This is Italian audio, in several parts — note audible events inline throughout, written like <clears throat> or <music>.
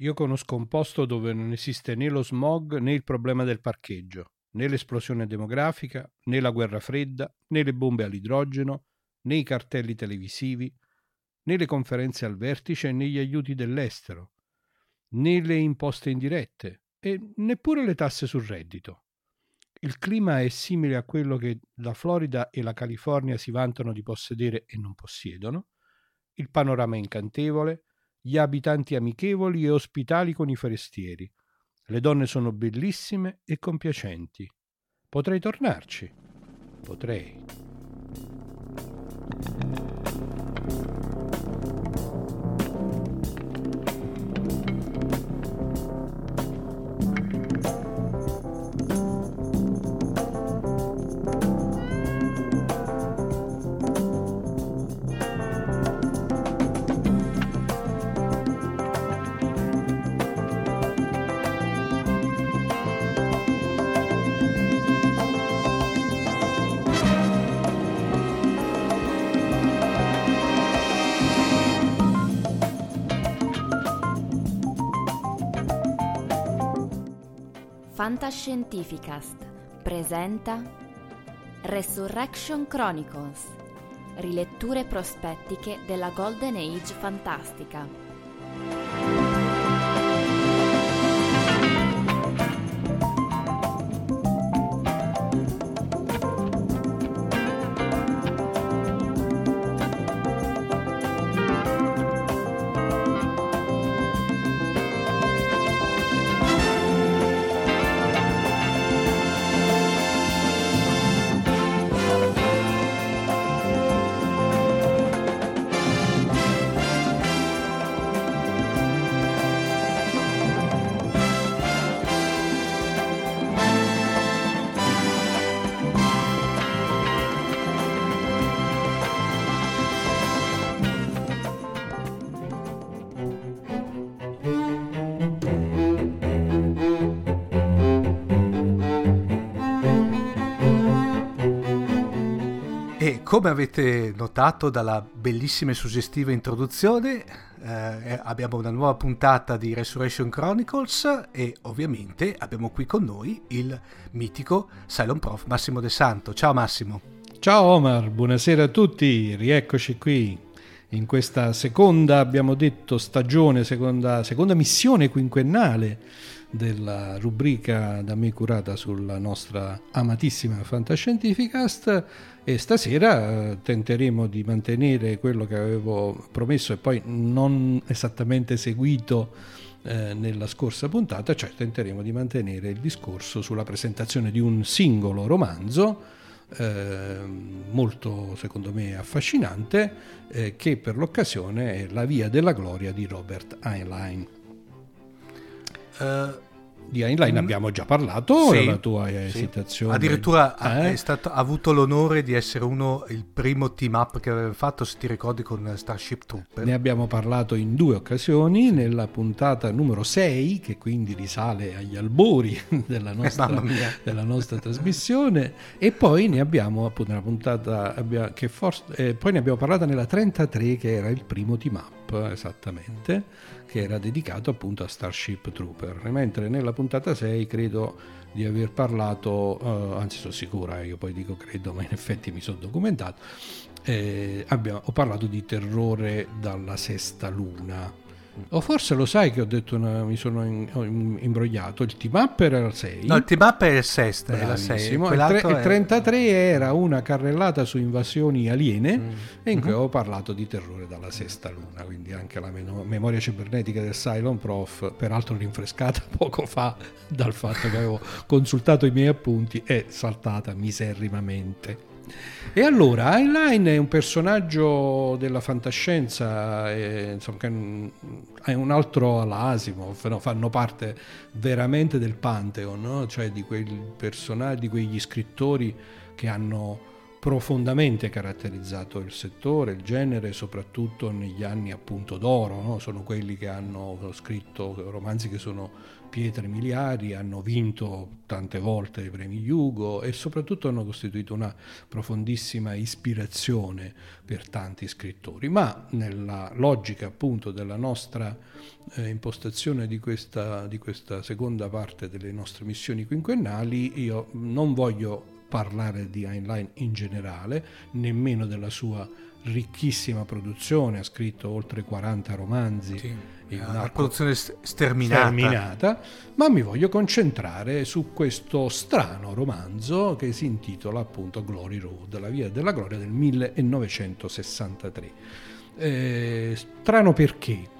Io conosco un posto dove non esiste né lo smog né il problema del parcheggio, né l'esplosione demografica, né la guerra fredda, né le bombe all'idrogeno, né i cartelli televisivi, né le conferenze al vertice né gli aiuti dell'estero, né le imposte indirette e neppure le tasse sul reddito. Il clima è simile a quello che la Florida e la California si vantano di possedere e non possiedono. Il panorama è incantevole, gli abitanti amichevoli e ospitali con i forestieri. Le donne sono bellissime e compiacenti. Potrei tornarci. Potrei. Fantascientificast presenta Resurrection Chronicles Riletture prospettiche della Golden Age fantastica come avete notato dalla bellissima e suggestiva introduzione, eh, abbiamo una nuova puntata di Resurrection Chronicles e ovviamente abbiamo qui con noi il mitico Cylon Prof Massimo De Santo. Ciao Massimo. Ciao Omar, buonasera a tutti, rieccoci qui in questa seconda, abbiamo detto, stagione, seconda, seconda missione quinquennale della rubrica da me curata sulla nostra amatissima Fantascientificast e stasera eh, tenteremo di mantenere quello che avevo promesso e poi non esattamente seguito eh, nella scorsa puntata, cioè tenteremo di mantenere il discorso sulla presentazione di un singolo romanzo eh, molto secondo me affascinante eh, che per l'occasione è La via della gloria di Robert Heinlein. Uh, di Heinlein mm. abbiamo già parlato, sì, la tua sì. esitazione. Addirittura eh? ha, stato, ha, avuto l'onore di essere uno, il primo team up che aveva fatto, se ti ricordi, con Starship Trooper. Ne abbiamo parlato in due occasioni, nella puntata numero 6, che quindi risale agli albori <laughs> della nostra, della nostra trasmissione, e poi ne abbiamo appunto nella puntata, che forse, eh, poi ne abbiamo parlato nella 33, che era il primo team up, esattamente che era dedicato appunto a Starship Trooper, mentre nella puntata 6 credo di aver parlato, uh, anzi sono sicura, io poi dico credo, ma in effetti mi sono documentato, eh, abbiamo, ho parlato di terrore dalla sesta luna o forse lo sai che ho detto una, mi sono in, imbrogliato. Il up era il 6. No, il up è il 6, è la 6. Il, tre, il 33 era una carrellata su invasioni aliene mm. e in cui mm-hmm. avevo parlato di terrore dalla sesta luna. Quindi anche la meno, memoria cibernetica del Cylon Prof, peraltro rinfrescata <laughs> poco fa dal fatto che avevo consultato i miei appunti, è saltata miserrimamente. E allora Heinlein è un personaggio della fantascienza, è, insomma, è un altro all'Asimov, no? fanno parte veramente del Pantheon, no? cioè di di quegli scrittori che hanno profondamente caratterizzato il settore, il genere, soprattutto negli anni appunto d'oro, no? sono quelli che hanno scritto romanzi che sono pietre miliari, hanno vinto tante volte i premi Hugo e soprattutto hanno costituito una profondissima ispirazione per tanti scrittori, ma nella logica appunto della nostra eh, impostazione di questa, di questa seconda parte delle nostre missioni quinquennali io non voglio parlare di Heinlein in generale, nemmeno della sua ricchissima produzione, ha scritto oltre 40 romanzi. Sì, una produzione sterminata. sterminata. Ma mi voglio concentrare su questo strano romanzo che si intitola appunto Glory Road, la via della gloria del 1963. Eh, strano perché?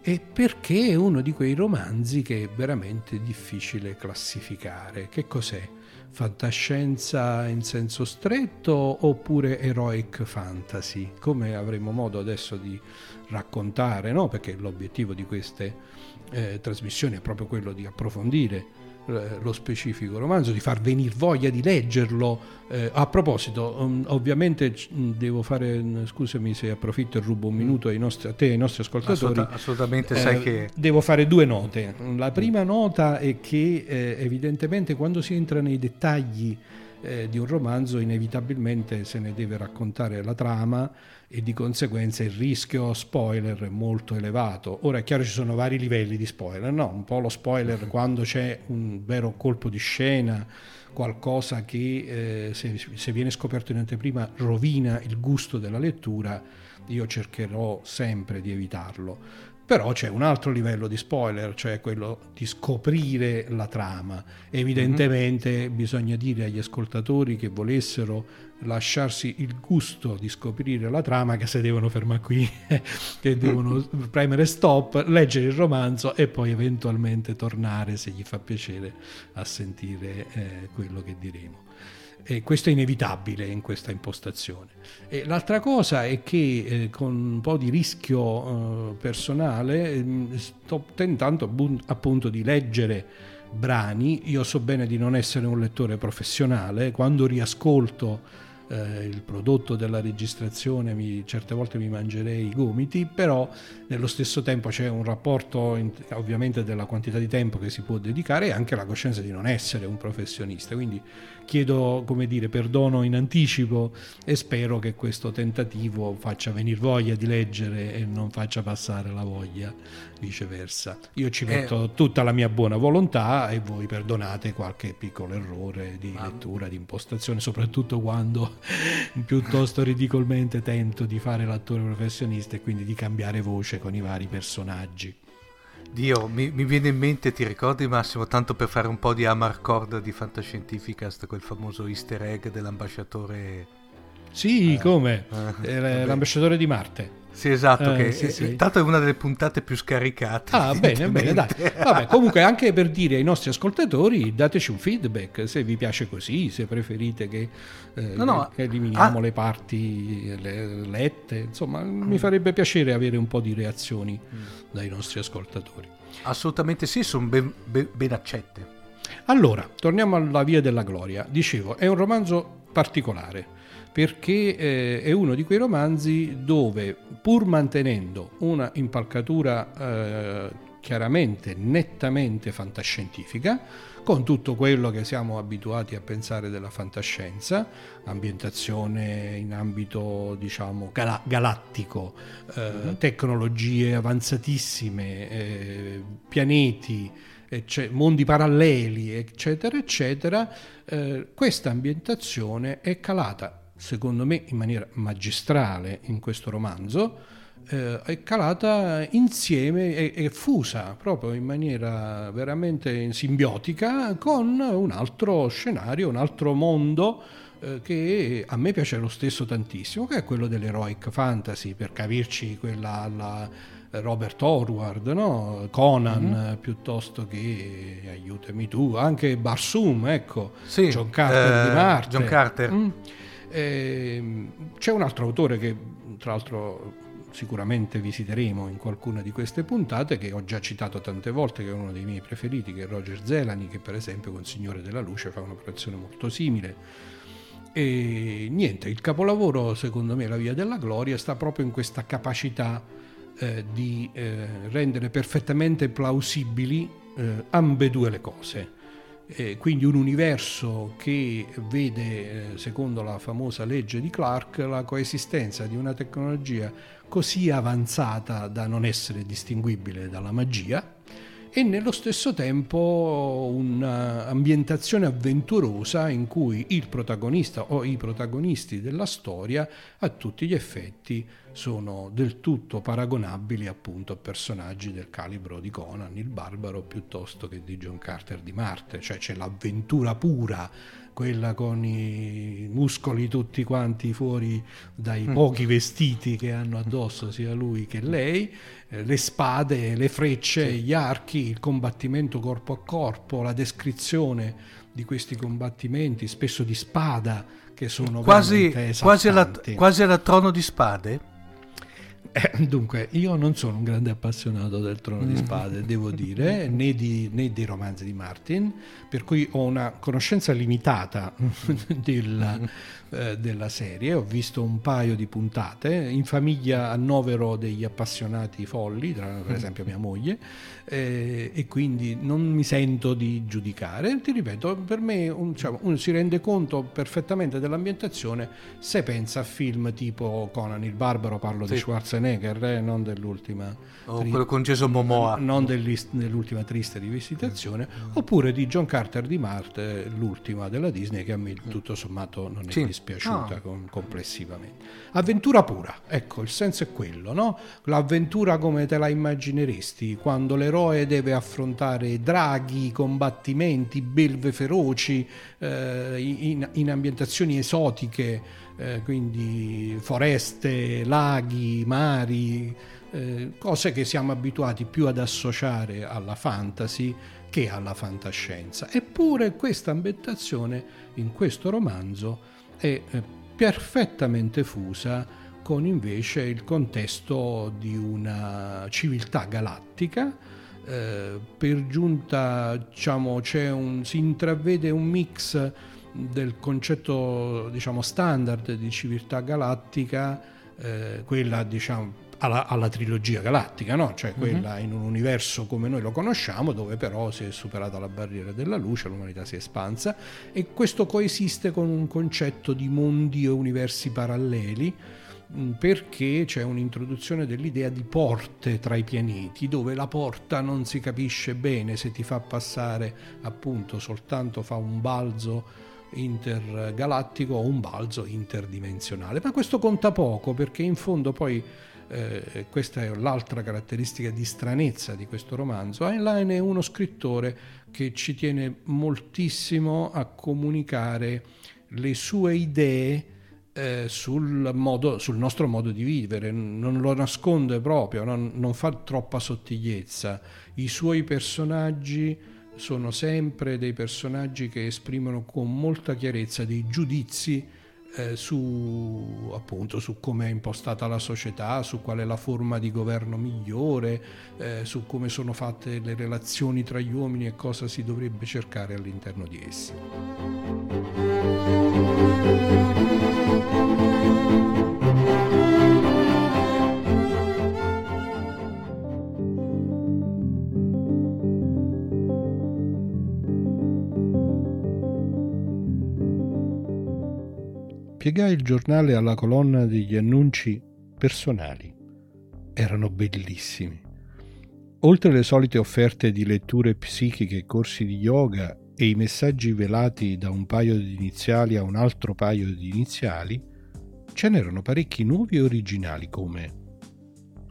E perché è uno di quei romanzi che è veramente difficile classificare. Che cos'è? Fantascienza in senso stretto oppure heroic fantasy, come avremo modo adesso di raccontare, no? perché l'obiettivo di queste eh, trasmissioni è proprio quello di approfondire eh, lo specifico romanzo, di far venire voglia di leggerlo. Eh, a proposito, um, ovviamente devo fare, scusami se approfitto e rubo un minuto ai nostri, a te e ai nostri ascoltatori. Assoluta, assolutamente, sai eh, che... Devo fare due note. La prima nota è che eh, evidentemente quando si entra nei dettagli eh, di un romanzo inevitabilmente se ne deve raccontare la trama e di conseguenza il rischio spoiler è molto elevato. Ora è chiaro ci sono vari livelli di spoiler, no? Un po' lo spoiler quando c'è un vero colpo di scena, qualcosa che eh, se, se viene scoperto in anteprima rovina il gusto della lettura, io cercherò sempre di evitarlo però c'è un altro livello di spoiler, cioè quello di scoprire la trama. Evidentemente mm-hmm. bisogna dire agli ascoltatori che volessero lasciarsi il gusto di scoprire la trama che se devono fermare qui, <laughs> che devono premere stop, leggere il romanzo e poi eventualmente tornare se gli fa piacere a sentire eh, quello che diremo. E questo è inevitabile in questa impostazione. E l'altra cosa è che eh, con un po' di rischio eh, personale eh, sto tentando appunto di leggere brani, io so bene di non essere un lettore professionale, quando riascolto eh, il prodotto della registrazione mi, certe volte mi mangerei i gomiti, però nello stesso tempo c'è un rapporto in, ovviamente della quantità di tempo che si può dedicare e anche la coscienza di non essere un professionista. Quindi chiedo come dire, perdono in anticipo e spero che questo tentativo faccia venire voglia di leggere e non faccia passare la voglia viceversa. Io ci eh. metto eh, tutta la mia buona volontà e voi perdonate qualche piccolo errore di ma... lettura, di impostazione, soprattutto quando <laughs> piuttosto ridicolmente tento di fare l'attore professionista e quindi di cambiare voce con i vari personaggi. Dio, mi, mi, viene in mente, ti ricordi Massimo, tanto per fare un po' di Amarcord di Fantascientificast, quel famoso easter egg dell'ambasciatore... Sì, eh, come? Eh, l'ambasciatore di Marte. Sì, esatto, eh, che sì, sì. tanto è una delle puntate più scaricate. Ah, bene, bene, dai. Vabbè, comunque anche per dire ai nostri ascoltatori, dateci un feedback se vi piace così, se preferite che, eh, no, no, che eliminiamo ah. le parti le, lette, insomma, mm. mi farebbe piacere avere un po' di reazioni mm. dai nostri ascoltatori. Assolutamente sì, sono ben, ben, ben accette. Allora, torniamo alla Via della Gloria. Dicevo, è un romanzo particolare perché eh, è uno di quei romanzi dove pur mantenendo una impalcatura eh, chiaramente, nettamente fantascientifica, con tutto quello che siamo abituati a pensare della fantascienza, ambientazione in ambito diciamo gal- galattico, eh, mm-hmm. tecnologie avanzatissime, eh, pianeti, ecce- mondi paralleli, eccetera, eccetera, eh, questa ambientazione è calata secondo me in maniera magistrale in questo romanzo, eh, è calata insieme e, e fusa proprio in maniera veramente simbiotica con un altro scenario, un altro mondo eh, che a me piace lo stesso tantissimo, che è quello dell'heroic fantasy, per capirci quella alla Robert Orward, no? Conan mm-hmm. piuttosto che aiutami tu, anche Barsum, ecco, sì, John Carter eh, di Marte. John Carter. Mm. Eh, c'è un altro autore che tra l'altro sicuramente visiteremo in qualcuna di queste puntate che ho già citato tante volte che è uno dei miei preferiti che è Roger Zelani che per esempio con Signore della Luce fa un'operazione molto simile E niente, il capolavoro secondo me La Via della Gloria sta proprio in questa capacità eh, di eh, rendere perfettamente plausibili eh, ambedue le cose. Quindi un universo che vede, eh, secondo la famosa legge di Clark, la coesistenza di una tecnologia così avanzata da non essere distinguibile dalla magia, e nello stesso tempo un'ambientazione avventurosa in cui il protagonista o i protagonisti della storia a tutti gli effetti sono del tutto paragonabili appunto a personaggi del calibro di Conan il Barbaro piuttosto che di John Carter di Marte, cioè c'è l'avventura pura quella con i muscoli tutti quanti fuori dai mm. pochi vestiti che hanno addosso sia lui che lei, eh, le spade, le frecce, sì. gli archi, il combattimento corpo a corpo, la descrizione di questi combattimenti, spesso di spada, che sono quasi, quasi, alla, quasi alla trono di spade? Eh, dunque, io non sono un grande appassionato del Trono di mm. Spade, devo <laughs> dire, né, di, né, dei romanzi di Martin, per cui ho una conoscenza limitata della, mm <laughs> eh, della serie, ho visto un paio di puntate, in famiglia annovero degli appassionati folli, tra, per mm. esempio mia moglie, eh, e quindi non mi sento di giudicare. Ti ripeto, per me un, cioè, uno si rende conto perfettamente dell'ambientazione se pensa a film tipo Conan il Barbaro, parlo sì. di Schwarzenegger, eh, non dell'ultima... O tri- quello con Jason Momoa. Non dell'ultima triste rivisitazione, mm. oppure di John Carter di Marte, l'ultima della Disney, che a me tutto sommato non è sì. dispiaciuta dispiaciuta no. con, complessivamente. Avventura pura, ecco, il senso è quello, no? L'avventura come te la immagineresti, quando l'eroe deve affrontare draghi, combattimenti, belve feroci, eh, in, in, ambientazioni esotiche, eh, quindi foreste, laghi, mari, eh, cose che siamo abituati più ad associare alla fantasy che alla fantascienza. Eppure questa ambientazione in questo romanzo è eh, perfettamente fusa con invece il contesto di una civiltà galattica. Eh, per giunta diciamo, un, si intravede un mix del concetto diciamo, standard di civiltà galattica, eh, quella diciamo, alla, alla trilogia galattica, no? cioè quella uh-huh. in un universo come noi lo conosciamo, dove però si è superata la barriera della luce, l'umanità si è espansa e questo coesiste con un concetto di mondi e universi paralleli mm, perché c'è un'introduzione dell'idea di porte tra i pianeti, dove la porta non si capisce bene se ti fa passare appunto soltanto fa un balzo intergalattico o un balzo interdimensionale. Ma questo conta poco perché in fondo poi eh, questa è l'altra caratteristica di stranezza di questo romanzo, Heinlein è uno scrittore che ci tiene moltissimo a comunicare le sue idee eh, sul, modo, sul, nostro modo di vivere, non lo nasconde proprio, non, non fa troppa sottigliezza. I suoi personaggi sono sempre dei personaggi che esprimono con molta chiarezza dei giudizi eh, su, appunto, su come è impostata la società, su qual è la forma di governo migliore, eh, su come sono fatte le relazioni tra gli uomini e cosa si dovrebbe cercare all'interno di essi. Piegai il giornale alla colonna degli annunci personali. Erano bellissimi. Oltre le solite offerte di letture psichiche corsi di yoga e i messaggi velati da un paio di iniziali a un altro paio di iniziali, ce n'erano parecchi nuovi e originali come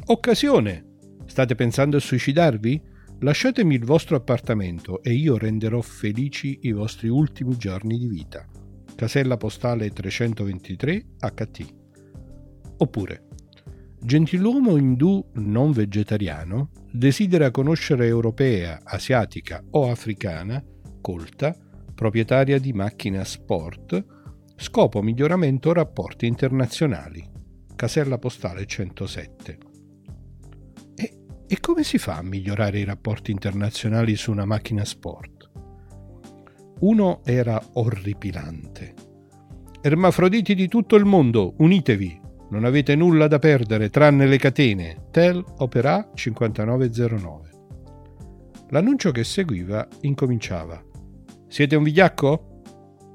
Occasione! State pensando a suicidarvi? Lasciatemi il vostro appartamento e io renderò felici i vostri ultimi giorni di vita casella postale 323 HT. Oppure, gentiluomo indù non vegetariano desidera conoscere europea, asiatica o africana, colta, proprietaria di macchina sport, scopo miglioramento rapporti internazionali. Casella postale 107. E, e come si fa a migliorare i rapporti internazionali su una macchina sport? Uno era orripilante. Ermafroditi di tutto il mondo, unitevi! Non avete nulla da perdere tranne le catene. Tel Opera 5909. L'annuncio che seguiva incominciava. Siete un vigliacco?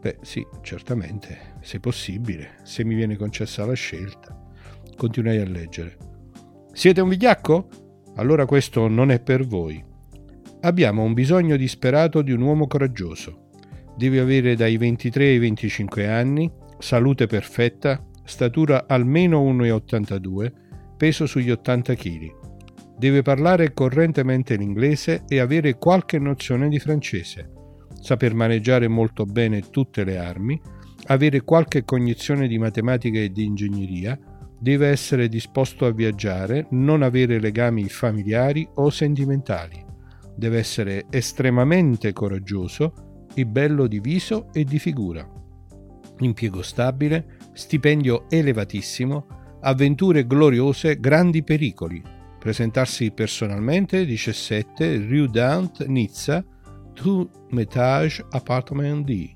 Beh, sì, certamente, se possibile, se mi viene concessa la scelta. Continuai a leggere. Siete un vigliacco? Allora questo non è per voi. Abbiamo un bisogno disperato di un uomo coraggioso. Deve avere dai 23 ai 25 anni, salute perfetta, statura almeno 1,82, peso sugli 80 kg Deve parlare correntemente l'inglese e avere qualche nozione di francese, saper maneggiare molto bene tutte le armi, avere qualche cognizione di matematica e di ingegneria, deve essere disposto a viaggiare, non avere legami familiari o sentimentali, deve essere estremamente coraggioso e bello di viso e di figura. Impiego stabile, stipendio elevatissimo, avventure gloriose, grandi pericoli, presentarsi personalmente 17 Rue Dant, Nizza, tout métage appartement D.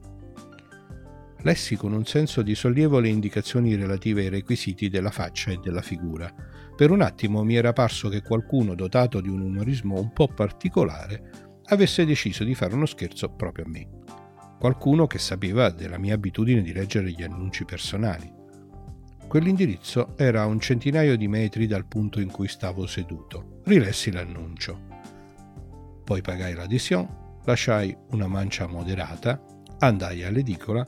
Lessi con un senso di sollievo le indicazioni relative ai requisiti della faccia e della figura. Per un attimo mi era parso che qualcuno dotato di un umorismo un po' particolare avesse deciso di fare uno scherzo proprio a me. Qualcuno che sapeva della mia abitudine di leggere gli annunci personali. Quell'indirizzo era a un centinaio di metri dal punto in cui stavo seduto. Rilessi l'annuncio. Poi pagai l'adesione, lasciai una mancia moderata, andai all'edicola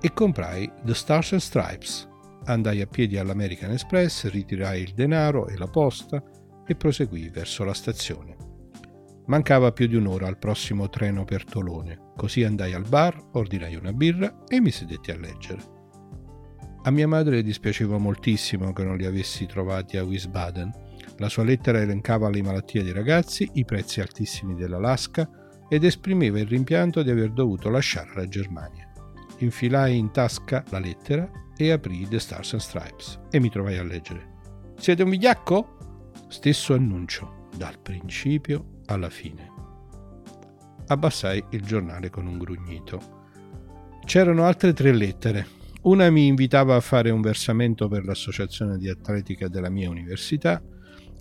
e comprai The Stars and Stripes. Andai a piedi all'American Express, ritirai il denaro e la posta e proseguì verso la stazione. Mancava più di un'ora al prossimo treno per Tolone, così andai al bar, ordinai una birra e mi sedetti a leggere. A mia madre dispiaceva moltissimo che non li avessi trovati a Wiesbaden. La sua lettera elencava le malattie dei ragazzi, i prezzi altissimi dell'Alaska ed esprimeva il rimpianto di aver dovuto lasciare la Germania. Infilai in tasca la lettera e aprì The Stars and Stripes e mi trovai a leggere. Siete un vigliacco? Stesso annuncio, dal principio alla fine. Abbassai il giornale con un grugnito. C'erano altre tre lettere, una mi invitava a fare un versamento per l'associazione di atletica della mia università,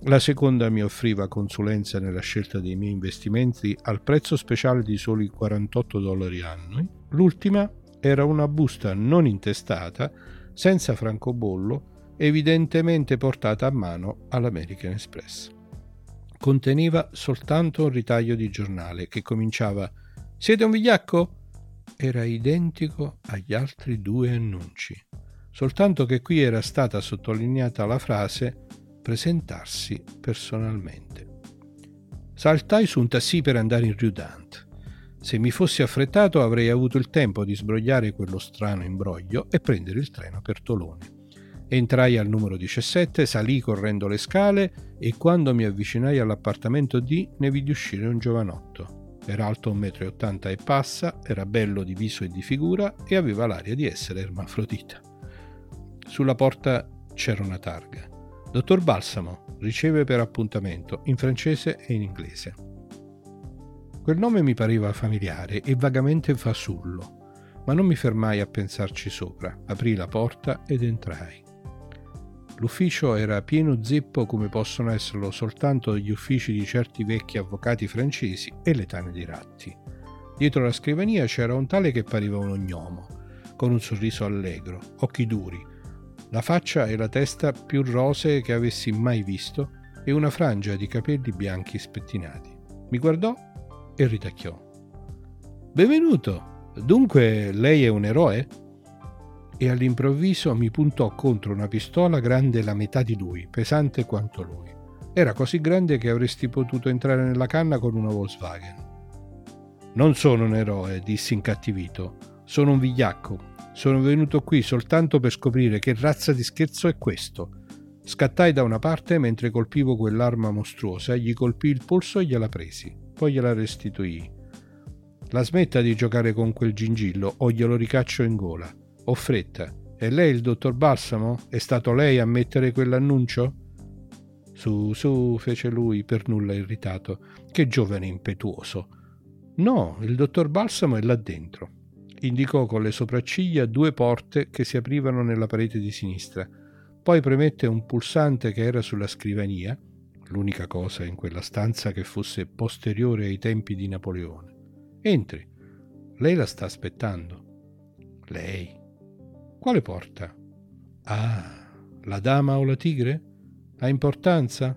la seconda mi offriva consulenza nella scelta dei miei investimenti al prezzo speciale di soli 48 dollari annui, l'ultima era una busta non intestata, senza francobollo, evidentemente portata a mano all'American Express. Conteneva soltanto un ritaglio di giornale che cominciava Siete un vigliacco? era identico agli altri due annunci, soltanto che qui era stata sottolineata la frase presentarsi personalmente. Saltai su un tassì per andare in Rue Dant. Se mi fossi affrettato avrei avuto il tempo di sbrogliare quello strano imbroglio e prendere il treno per Tolone. Entrai al numero 17, salì correndo le scale e quando mi avvicinai all'appartamento D ne vidi uscire un giovanotto. Era alto 1,80 m e passa, era bello di viso e di figura e aveva l'aria di essere ermafrodita. Sulla porta c'era una targa. Dottor Balsamo, riceve per appuntamento, in francese e in inglese. Quel nome mi pareva familiare e vagamente fasullo, ma non mi fermai a pensarci sopra. Aprì la porta ed entrai. L'ufficio era pieno zeppo come possono esserlo soltanto gli uffici di certi vecchi avvocati francesi e le tane di ratti. Dietro la scrivania c'era un tale che pareva un ognomo, con un sorriso allegro, occhi duri, la faccia e la testa più rosee che avessi mai visto e una frangia di capelli bianchi spettinati. Mi guardò e ritacchiò. Benvenuto! Dunque lei è un eroe? E all'improvviso mi puntò contro una pistola grande la metà di lui, pesante quanto lui. Era così grande che avresti potuto entrare nella canna con una Volkswagen. Non sono un eroe, dissi incattivito. Sono un vigliacco. Sono venuto qui soltanto per scoprire che razza di scherzo è questo. Scattai da una parte mentre colpivo quell'arma mostruosa, gli colpì il polso e gliela presi, poi gliela restituì. La smetta di giocare con quel gingillo o glielo ricaccio in gola. Ho fretta. È lei il dottor Balsamo? È stato lei a mettere quell'annuncio? Su, su, fece lui per nulla irritato. Che giovane impetuoso. No, il dottor Balsamo è là dentro. Indicò con le sopracciglia due porte che si aprivano nella parete di sinistra. Poi premette un pulsante che era sulla scrivania, l'unica cosa in quella stanza che fosse posteriore ai tempi di Napoleone. Entri. Lei la sta aspettando. Lei. Quale porta? Ah, la dama o la tigre? Ha importanza?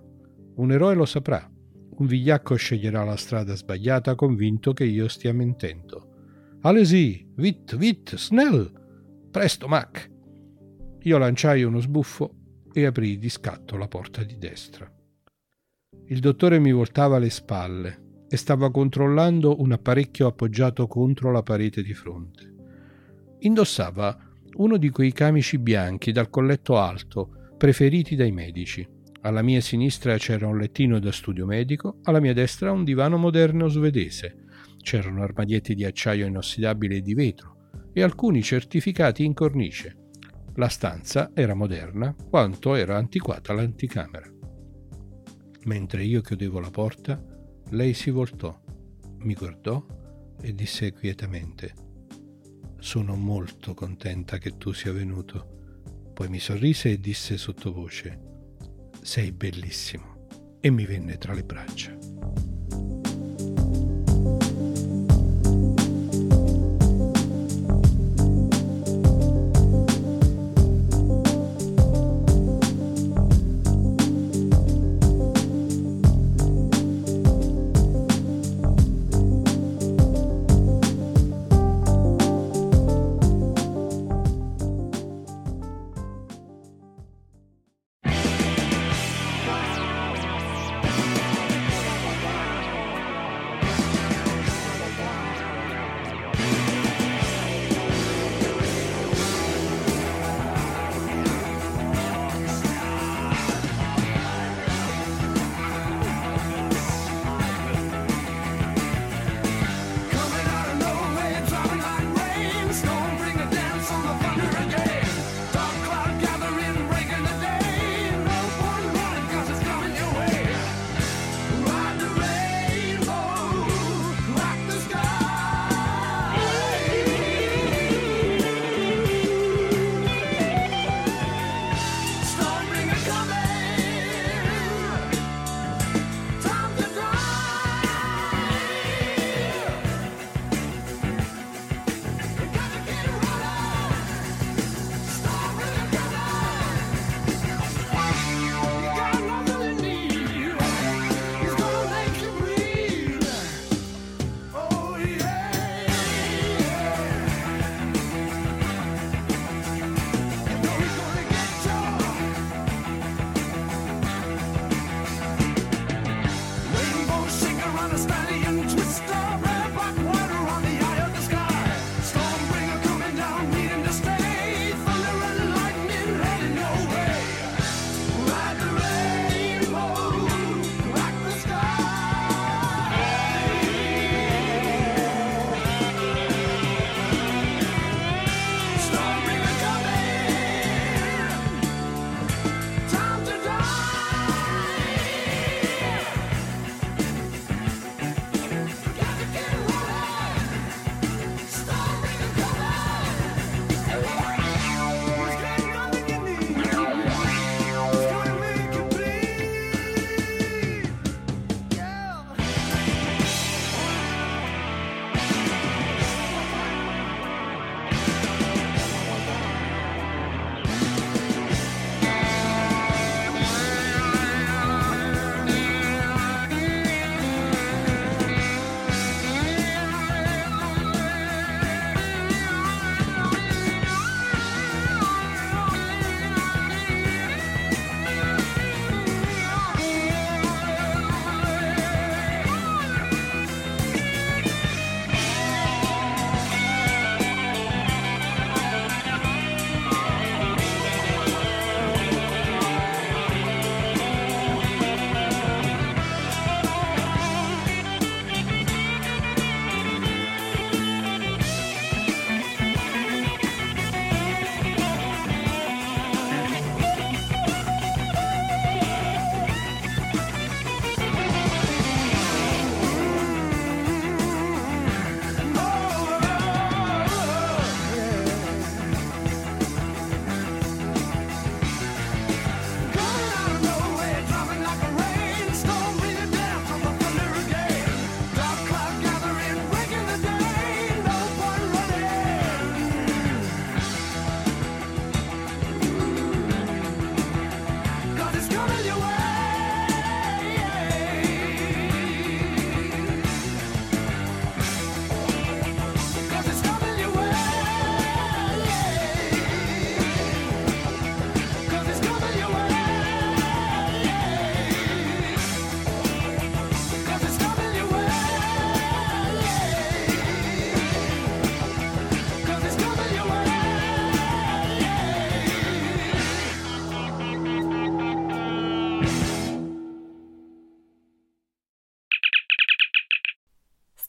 Un eroe lo saprà. Un vigliacco sceglierà la strada sbagliata convinto che io stia mentendo. Alesi, vit, vit, snell! Presto, Mac! Io lanciai uno sbuffo e aprì di scatto la porta di destra. Il dottore mi voltava le spalle e stava controllando un apparecchio appoggiato contro la parete di fronte. Indossava uno di quei camici bianchi dal colletto alto preferiti dai medici. Alla mia sinistra c'era un lettino da studio medico, alla mia destra un divano moderno svedese. C'erano armadietti di acciaio inossidabile e di vetro e alcuni certificati in cornice. La stanza era moderna quanto era antiquata l'anticamera. Mentre io chiudevo la porta, lei si voltò, mi guardò e disse quietamente Sono molto contenta che tu sia venuto. Poi mi sorrise e disse sottovoce Sei bellissimo e mi venne tra le braccia.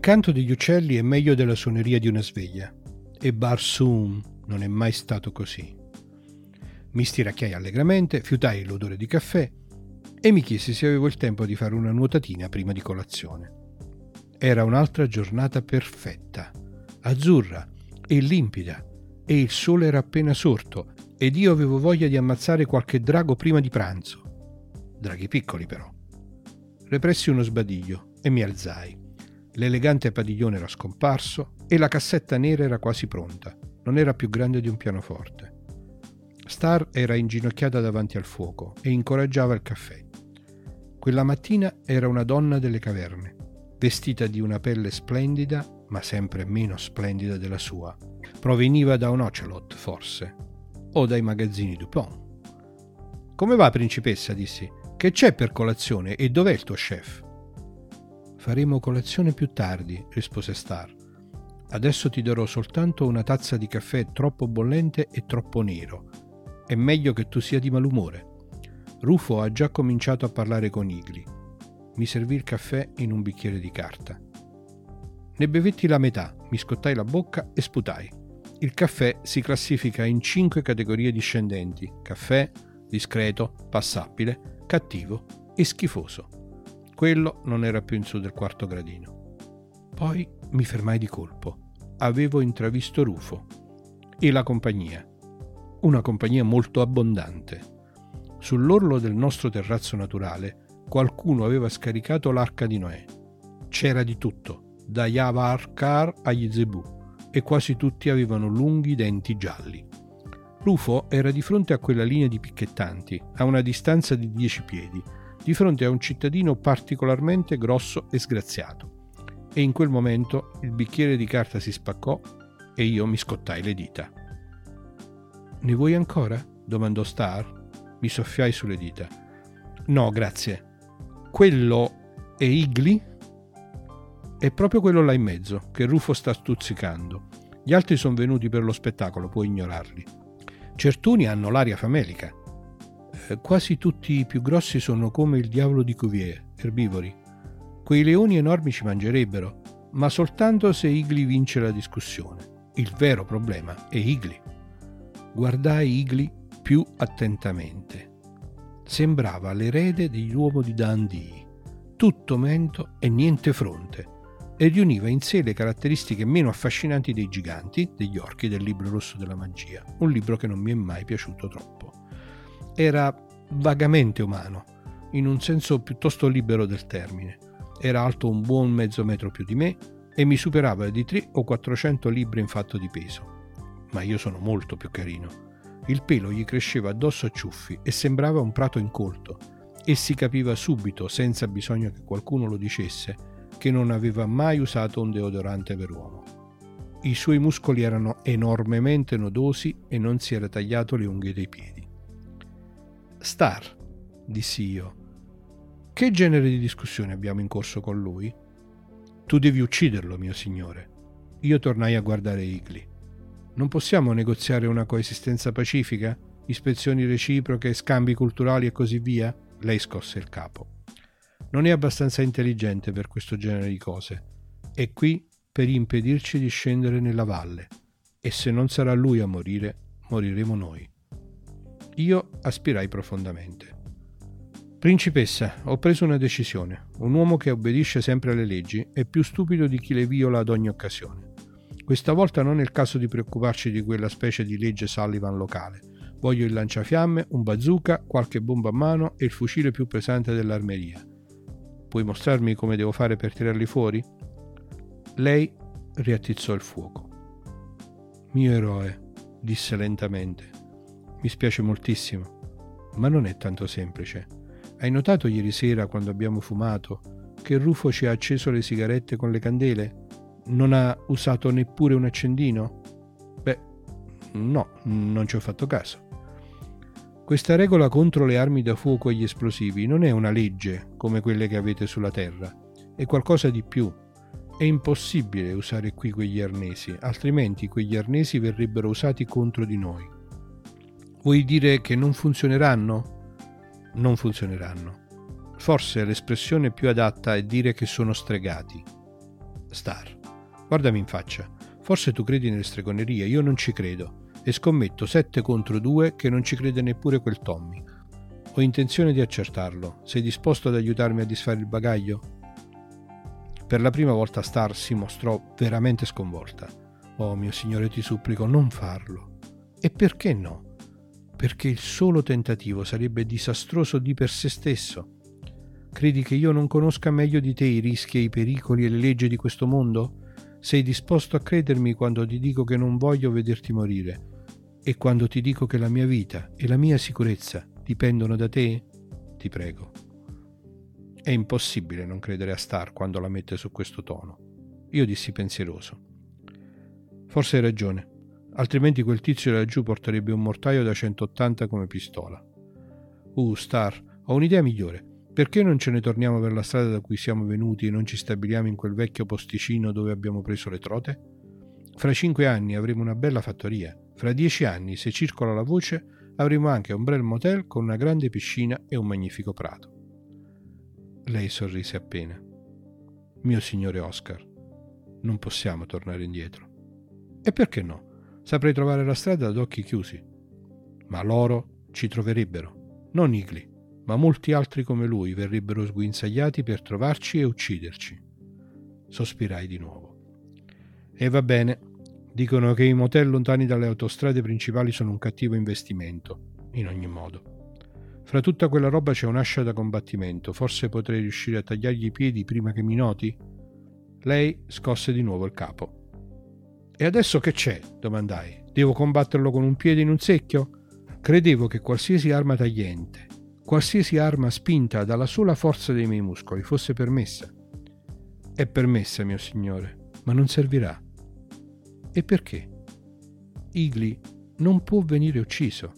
Il canto degli uccelli è meglio della suoneria di una sveglia e Barsoom non è mai stato così. Mi stiracchiai allegramente, fiutai l'odore di caffè e mi chiesi se avevo il tempo di fare una nuotatina prima di colazione. Era un'altra giornata perfetta, azzurra e limpida, e il sole era appena sorto ed io avevo voglia di ammazzare qualche drago prima di pranzo. Draghi piccoli però. Repressi uno sbadiglio e mi alzai. L'elegante padiglione era scomparso e la cassetta nera era quasi pronta. Non era più grande di un pianoforte. Star era inginocchiata davanti al fuoco e incoraggiava il caffè. Quella mattina era una donna delle caverne, vestita di una pelle splendida, ma sempre meno splendida della sua. Proveniva da un ocelot, forse, o dai magazzini Dupont. Come va, principessa? dissi. Che c'è per colazione e dov'è il tuo chef? Faremo colazione più tardi, rispose Star. Adesso ti darò soltanto una tazza di caffè troppo bollente e troppo nero. È meglio che tu sia di malumore. Rufo ha già cominciato a parlare con Igli. Mi servì il caffè in un bicchiere di carta. Ne bevetti la metà, mi scottai la bocca e sputai. Il caffè si classifica in cinque categorie discendenti: caffè, discreto, passabile, cattivo e schifoso. Quello non era più in su del quarto gradino. Poi mi fermai di colpo. Avevo intravisto Rufo e la compagnia. Una compagnia molto abbondante. Sull'orlo del nostro terrazzo naturale qualcuno aveva scaricato l'arca di Noè. C'era di tutto, da Yavarkar agli Zebù, e quasi tutti avevano lunghi denti gialli. Rufo era di fronte a quella linea di picchettanti, a una distanza di dieci piedi, di fronte a un cittadino particolarmente grosso e sgraziato. E in quel momento il bicchiere di carta si spaccò e io mi scottai le dita. Ne vuoi ancora? domandò Star. Mi soffiai sulle dita. No, grazie. Quello è Igli? È proprio quello là in mezzo, che Rufo sta stuzzicando. Gli altri sono venuti per lo spettacolo, puoi ignorarli. Certuni hanno l'aria famelica, quasi tutti i più grossi sono come il diavolo di Cuvier, erbivori. Quei leoni enormi ci mangerebbero, ma soltanto se Igli vince la discussione. Il vero problema è Igli. Guardai Igli più attentamente. Sembrava l'erede dell'uomo di Dundee, tutto mento e niente fronte, e riuniva in sé le caratteristiche meno affascinanti dei giganti, degli orchi del libro rosso della magia, un libro che non mi è mai piaciuto troppo era vagamente umano, in un senso piuttosto libero del termine. Era alto un buon mezzo metro più di me e mi superava di 3 o 400 libbre in fatto di peso. Ma io sono molto più carino. Il pelo gli cresceva addosso a ciuffi e sembrava un prato incolto e si capiva subito, senza bisogno che qualcuno lo dicesse, che non aveva mai usato un deodorante per uomo. I suoi muscoli erano enormemente nodosi e non si era tagliato le unghie dei piedi. Star, dissi io. Che genere di discussione abbiamo in corso con lui? Tu devi ucciderlo, mio signore. Io tornai a guardare Igli. Non possiamo negoziare una coesistenza pacifica? Ispezioni reciproche, scambi culturali e così via? Lei scosse il capo. Non è abbastanza intelligente per questo genere di cose. È qui per impedirci di scendere nella valle. E se non sarà lui a morire, moriremo noi. Io aspirai profondamente. Principessa, ho preso una decisione. Un uomo che obbedisce sempre alle leggi è più stupido di chi le viola ad ogni occasione. Questa volta non è il caso di preoccuparci di quella specie di legge Sullivan locale. Voglio il lanciafiamme, un bazooka, qualche bomba a mano e il fucile più pesante dell'armeria. Puoi mostrarmi come devo fare per tirarli fuori? Lei riattizzò il fuoco. Mio eroe, disse lentamente, mi spiace moltissimo, ma non è tanto semplice. Hai notato ieri sera, quando abbiamo fumato, che Rufo ci ha acceso le sigarette con le candele? Non ha usato neppure un accendino? Beh, no, non ci ho fatto caso. Questa regola contro le armi da fuoco e gli esplosivi non è una legge come quelle che avete sulla Terra, è qualcosa di più. È impossibile usare qui quegli arnesi, altrimenti quegli arnesi verrebbero usati contro di noi. Vuoi dire che non funzioneranno? Non funzioneranno. Forse l'espressione più adatta è dire che sono stregati. Star, guardami in faccia. Forse tu credi nelle stregonerie, io non ci credo e scommetto 7 contro 2 che non ci crede neppure quel Tommy. Ho intenzione di accertarlo. Sei disposto ad aiutarmi a disfare il bagaglio? Per la prima volta Star si mostrò veramente sconvolta. Oh mio signore, ti supplico, non farlo. E perché no? Perché il solo tentativo sarebbe disastroso di per sé stesso. Credi che io non conosca meglio di te i rischi e i pericoli e le leggi di questo mondo? Sei disposto a credermi quando ti dico che non voglio vederti morire e quando ti dico che la mia vita e la mia sicurezza dipendono da te? Ti prego. È impossibile non credere a Star quando la mette su questo tono. Io dissi pensieroso. Forse hai ragione, altrimenti quel tizio laggiù porterebbe un mortaio da 180 come pistola. Uh, Star, ho un'idea migliore. Perché non ce ne torniamo per la strada da cui siamo venuti e non ci stabiliamo in quel vecchio posticino dove abbiamo preso le trote? Fra cinque anni avremo una bella fattoria. Fra dieci anni, se circola la voce, avremo anche un bel motel con una grande piscina e un magnifico prato. Lei sorrise appena. Mio signore Oscar, non possiamo tornare indietro. E perché no? Saprei trovare la strada ad occhi chiusi. Ma loro ci troverebbero, non Igli ma molti altri come lui verrebbero sguinzagliati per trovarci e ucciderci. Sospirai di nuovo. E va bene, dicono che i motel lontani dalle autostrade principali sono un cattivo investimento, in ogni modo. Fra tutta quella roba c'è un'ascia da combattimento, forse potrei riuscire a tagliargli i piedi prima che mi noti? Lei scosse di nuovo il capo. E adesso che c'è? domandai. Devo combatterlo con un piede in un secchio? Credevo che qualsiasi arma tagliente, qualsiasi arma spinta dalla sola forza dei miei muscoli fosse permessa. È permessa, mio signore, ma non servirà. E perché? Igli non può venire ucciso.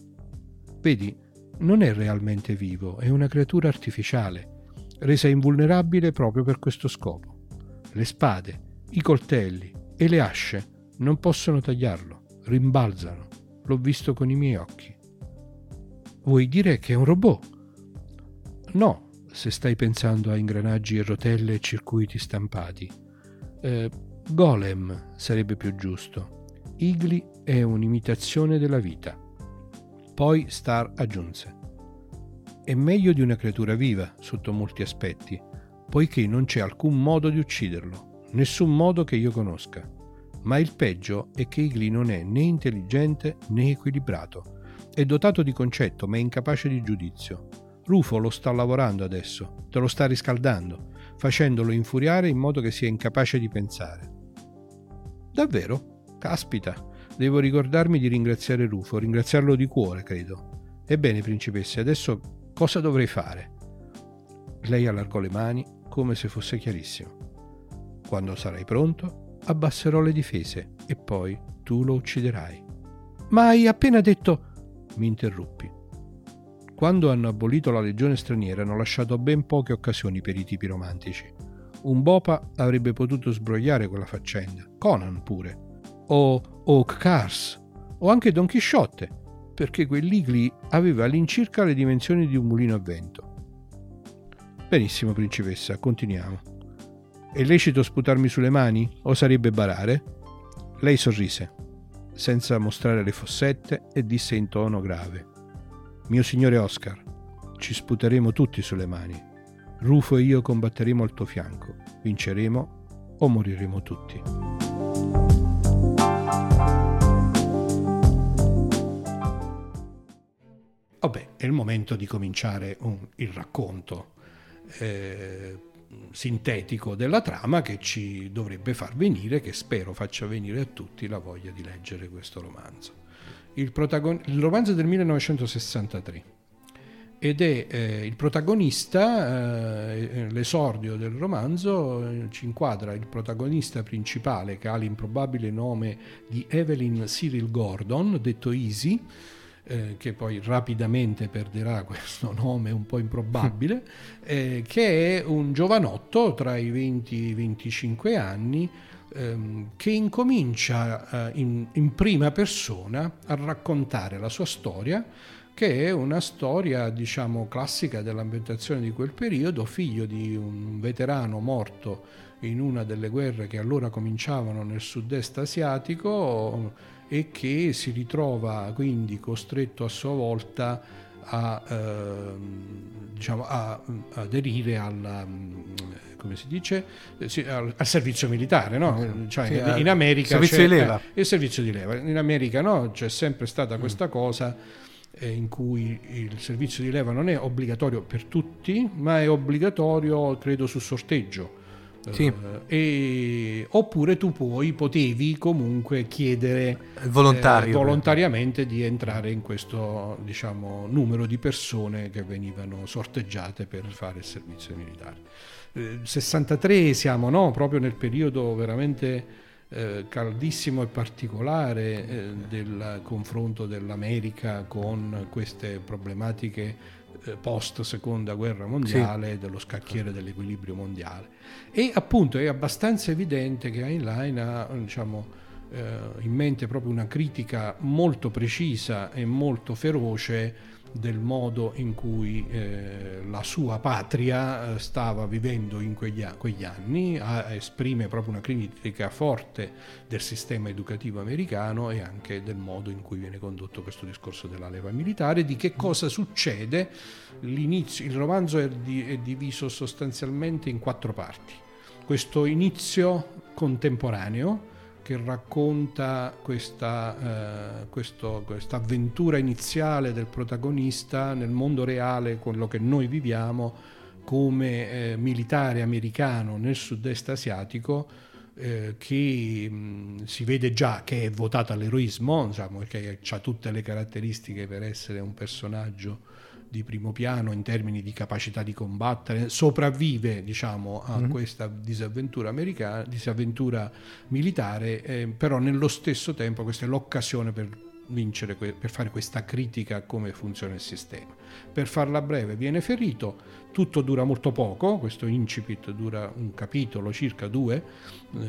Vedi, non è realmente vivo, è una creatura artificiale, resa invulnerabile proprio per questo scopo. Le spade, i coltelli e le asce non possono tagliarlo, rimbalzano. L'ho visto con i miei occhi. Vuoi dire che è un robot? No, se stai pensando a ingranaggi e rotelle e circuiti stampati. Eh, golem sarebbe più giusto. Igli è un'imitazione della vita. Poi Star aggiunse. È meglio di una creatura viva sotto molti aspetti, poiché non c'è alcun modo di ucciderlo, nessun modo che io conosca. Ma il peggio è che Igli non è né intelligente né equilibrato. È dotato di concetto ma è incapace di giudizio Rufo lo sta lavorando adesso, te lo sta riscaldando, facendolo infuriare in modo che sia incapace di pensare. Davvero? Caspita, devo ricordarmi di ringraziare Rufo, ringraziarlo di cuore, credo. Ebbene, principesse, adesso cosa dovrei fare? Lei allargò le mani come se fosse chiarissimo. Quando sarai pronto, abbasserò le difese e poi tu lo ucciderai. Ma hai appena detto... mi interruppi. Quando hanno abolito la legione straniera hanno lasciato ben poche occasioni per i tipi romantici. Un Bopa avrebbe potuto sbrogliare quella faccenda, Conan pure, o Oak Cars, o anche Don Chisciotte, perché quell'Igli aveva all'incirca le dimensioni di un mulino a vento. Benissimo, principessa, continuiamo. È lecito sputarmi sulle mani o sarebbe barare? Lei sorrise, senza mostrare le fossette, e disse in tono grave. Mio signore Oscar, ci sputeremo tutti sulle mani. Rufo e io combatteremo al tuo fianco. Vinceremo o moriremo tutti. Vabbè, è il momento di cominciare un, il racconto. Eh, sintetico della trama che ci dovrebbe far venire, che spero faccia venire a tutti la voglia di leggere questo romanzo. Il, protagon- il romanzo è del 1963 ed è eh, il protagonista, eh, l'esordio del romanzo eh, ci inquadra il protagonista principale che ha l'improbabile nome di Evelyn Cyril Gordon, detto Easy, eh, che poi rapidamente perderà questo nome un po' improbabile, <laughs> eh, che è un giovanotto tra i 20 e i 25 anni ehm, che incomincia eh, in, in prima persona a raccontare la sua storia che è una storia, diciamo, classica dell'ambientazione di quel periodo, figlio di un veterano morto in una delle guerre che allora cominciavano nel sud-est asiatico e che si ritrova quindi costretto a sua volta a, eh, diciamo, a, aderire alla, come si dice, sì, al, al, servizio militare, no? Cioè, sì, in, in America servizio c'è, di leva. Eh, il servizio di leva. In America no? c'è sempre stata questa cosa eh, in cui il servizio di leva non è obbligatorio per tutti, ma è obbligatorio, credo, su sorteggio. Sì. Uh, e, oppure tu puoi, potevi comunque chiedere eh, volontariamente di entrare in questo diciamo, numero di persone che venivano sorteggiate per fare il servizio militare. Eh, 63 siamo no? proprio nel periodo veramente eh, caldissimo e particolare eh, del confronto dell'America con queste problematiche eh, post seconda guerra mondiale, sì. dello scacchiere dell'equilibrio mondiale. E appunto è abbastanza evidente che Heinlein ha diciamo, eh, in mente proprio una critica molto precisa e molto feroce del modo in cui eh, la sua patria eh, stava vivendo in quegli, quegli anni, a, esprime proprio una critica forte del sistema educativo americano e anche del modo in cui viene condotto questo discorso della leva militare, di che cosa succede. L'inizio, il romanzo è, di, è diviso sostanzialmente in quattro parti. Questo inizio contemporaneo, che racconta questa, eh, avventura iniziale del protagonista nel mondo reale, quello che noi viviamo, come eh, militare americano nel sud-est asiatico, eh, che mh, si vede già che è votato all'eroismo, diciamo, che ha tutte le caratteristiche per essere un personaggio di primo piano in termini di capacità di combattere, sopravvive diciamo, a mm-hmm. questa disavventura, americana, disavventura militare, eh, però nello stesso tempo questa è l'occasione per vincere, per fare questa critica a come funziona il sistema. Per farla breve viene ferito, tutto dura molto poco, questo incipit dura un capitolo, circa due, eh,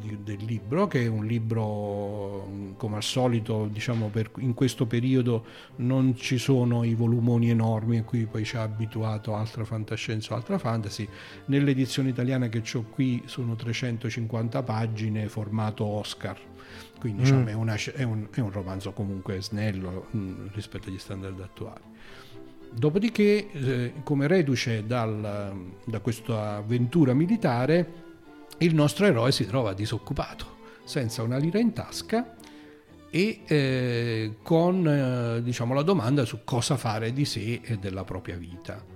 di, del libro, che è un libro come al solito, diciamo, per, in questo periodo non ci sono i volumoni enormi a cui poi ci ha abituato altra fantascienza o altra fantasy. Nell'edizione italiana che ho qui sono 350 pagine, formato Oscar quindi diciamo, mm. è, una, è, un, è, un, romanzo comunque snello mh, mm, rispetto agli standard attuali. Dopodiché, eh, come reduce dal, da questa avventura militare, il nostro eroe si trova disoccupato, senza una lira in tasca e eh, con eh, diciamo, la domanda su cosa fare di sé e della propria vita.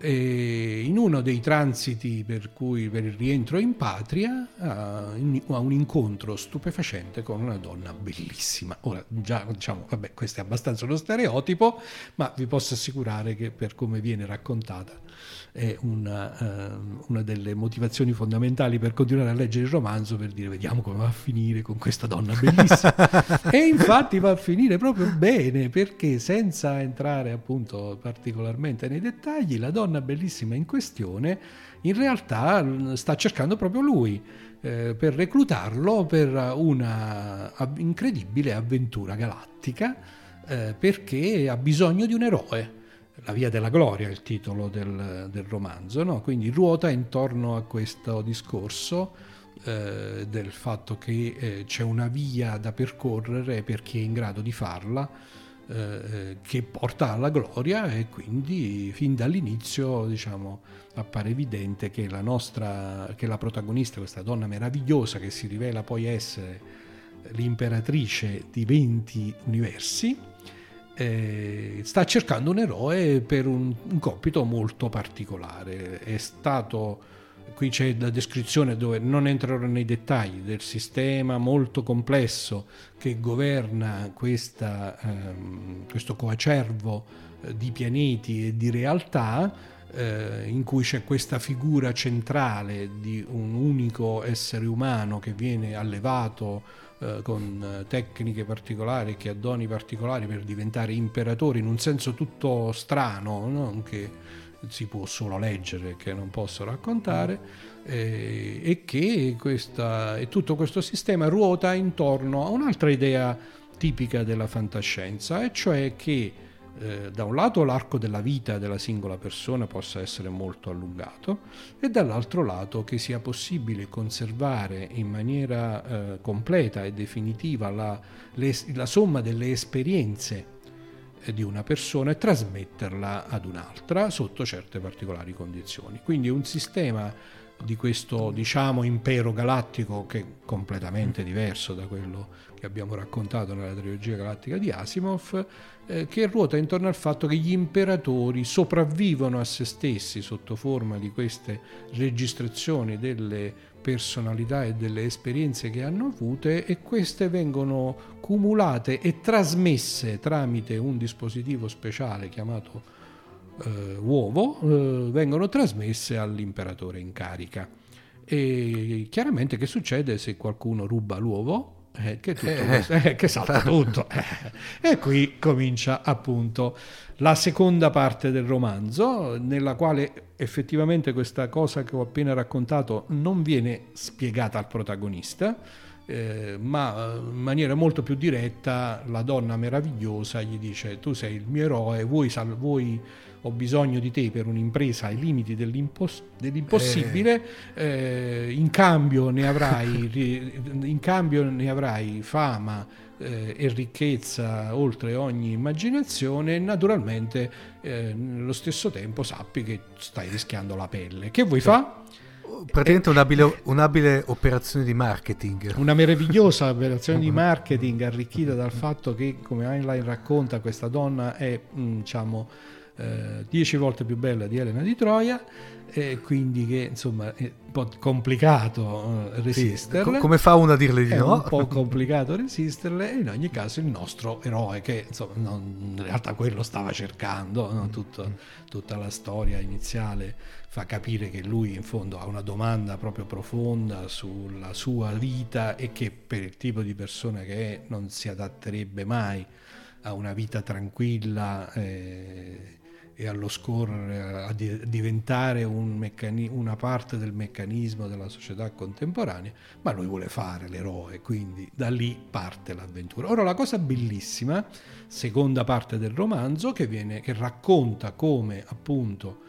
E in uno dei transiti per cui per il rientro in patria ha, un incontro stupefacente con una donna bellissima. Ora già diciamo, vabbè, questo è abbastanza uno stereotipo, ma vi posso assicurare che per come viene raccontata è una, uh, una, delle motivazioni fondamentali per continuare a leggere il romanzo, per dire vediamo come va a finire con questa donna bellissima. <laughs> e infatti va a finire proprio bene, perché senza entrare appunto particolarmente nei dettagli, la donna bellissima in questione in realtà sta cercando proprio lui. Eh, per reclutarlo per una incredibile avventura galattica eh, perché ha bisogno di un eroe la via della gloria è il titolo del, del romanzo, no? quindi ruota intorno a questo discorso eh, del fatto che eh, c'è una via da percorrere per chi è in grado di farla, eh, che porta alla gloria e quindi fin dall'inizio diciamo, appare evidente che la nostra, che la protagonista, questa donna meravigliosa che si rivela poi essere l'imperatrice di 20 universi, eh, sta cercando un eroe per un, un, compito molto particolare. È stato qui c'è la descrizione dove non entrerò nei dettagli del sistema molto complesso che governa questa, ehm, questo coacervo eh, di pianeti e di realtà eh, in cui c'è questa figura centrale di un unico essere umano che viene allevato eh, con eh, tecniche particolari, che ha doni particolari per diventare imperatore in un senso tutto strano, no? che si può solo leggere, che non posso raccontare, eh, e che questa, e tutto questo sistema ruota intorno a un'altra idea tipica della fantascienza, e cioè che eh, da un lato l'arco della vita della singola persona possa essere molto allungato e dall'altro lato che sia possibile conservare in maniera eh, completa e definitiva la, le, la somma delle esperienze di una persona e trasmetterla ad un'altra sotto certe particolari condizioni. Quindi un sistema di questo diciamo impero galattico che è completamente diverso da quello che abbiamo raccontato nella trilogia galattica di Asimov eh, che ruota intorno al fatto che gli imperatori sopravvivono a se stessi sotto forma di queste registrazioni delle personalità e delle esperienze che hanno avute e queste vengono cumulate e trasmesse tramite un dispositivo speciale chiamato eh, uovo eh, vengono trasmesse all'imperatore in carica. E chiaramente che succede se qualcuno ruba l'uovo? Eh, che, eh, questo, eh, che salta tutto. Eh, e qui comincia appunto la seconda parte del romanzo, nella quale effettivamente questa cosa che ho appena raccontato non viene spiegata al protagonista, eh, ma in maniera molto più diretta la donna meravigliosa gli dice tu sei il mio eroe, vuoi, sal- vuoi ho bisogno di te per un'impresa ai limiti dell'impos- dell'impossibile, eh. Eh, in, cambio ne avrai, <laughs> in cambio ne avrai fama eh, e ricchezza oltre ogni immaginazione naturalmente eh, nello stesso tempo sappi che stai rischiando la pelle. Che vuoi fare? praticamente un'abile, un'abile, operazione di marketing. Una meravigliosa operazione di <laughs> marketing arricchita dal fatto che, come Heinlein racconta, questa donna è, mm, diciamo, eh, dieci volte più bella di Elena di Troia e quindi che insomma è un po' complicato eh, resisterle. Sì, come fa uno a dirle di è no? È un po' complicato resisterle e in ogni caso il nostro eroe che insomma non, in realtà quello stava cercando, no? Tutto, tutta la storia iniziale fa capire che lui in fondo ha una domanda proprio profonda sulla sua vita e che per il tipo di persona che è non si adatterebbe mai a una vita tranquilla. Eh, e allo scorrere a di- diventare un meccani- una parte del meccanismo della società contemporanea, ma lui vuole fare l'eroe, quindi da lì parte l'avventura. Ora la cosa bellissima, seconda parte del romanzo, che, viene, che racconta come appunto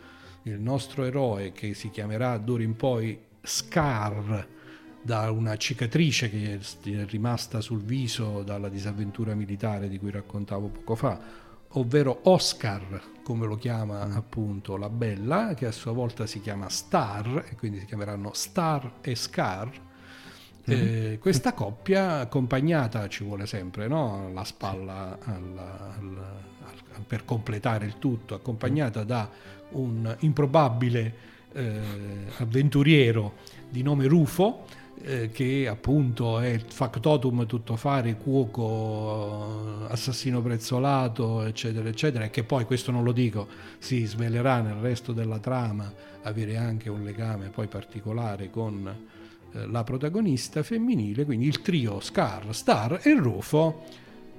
il nostro eroe, che si chiamerà d'ora in poi Scar, da una cicatrice che è rimasta sul viso dalla disavventura militare di cui raccontavo poco fa, ovvero Oscar, come lo chiama mm. appunto la Bella, che a sua volta si chiama Star, e quindi si chiameranno Star e Scar. Mm. Eh, questa coppia accompagnata ci vuole sempre no? la spalla al, al, al, per completare il tutto, accompagnata da un improbabile eh, avventuriero di nome Rufo eh, che appunto è factotum tuttofare, cuoco, assassino prezzolato, eccetera, eccetera, e che poi, questo non lo dico, si svelerà nel resto della trama, avere anche un legame poi particolare con eh, la protagonista femminile, quindi il trio Scar, Star e Rufo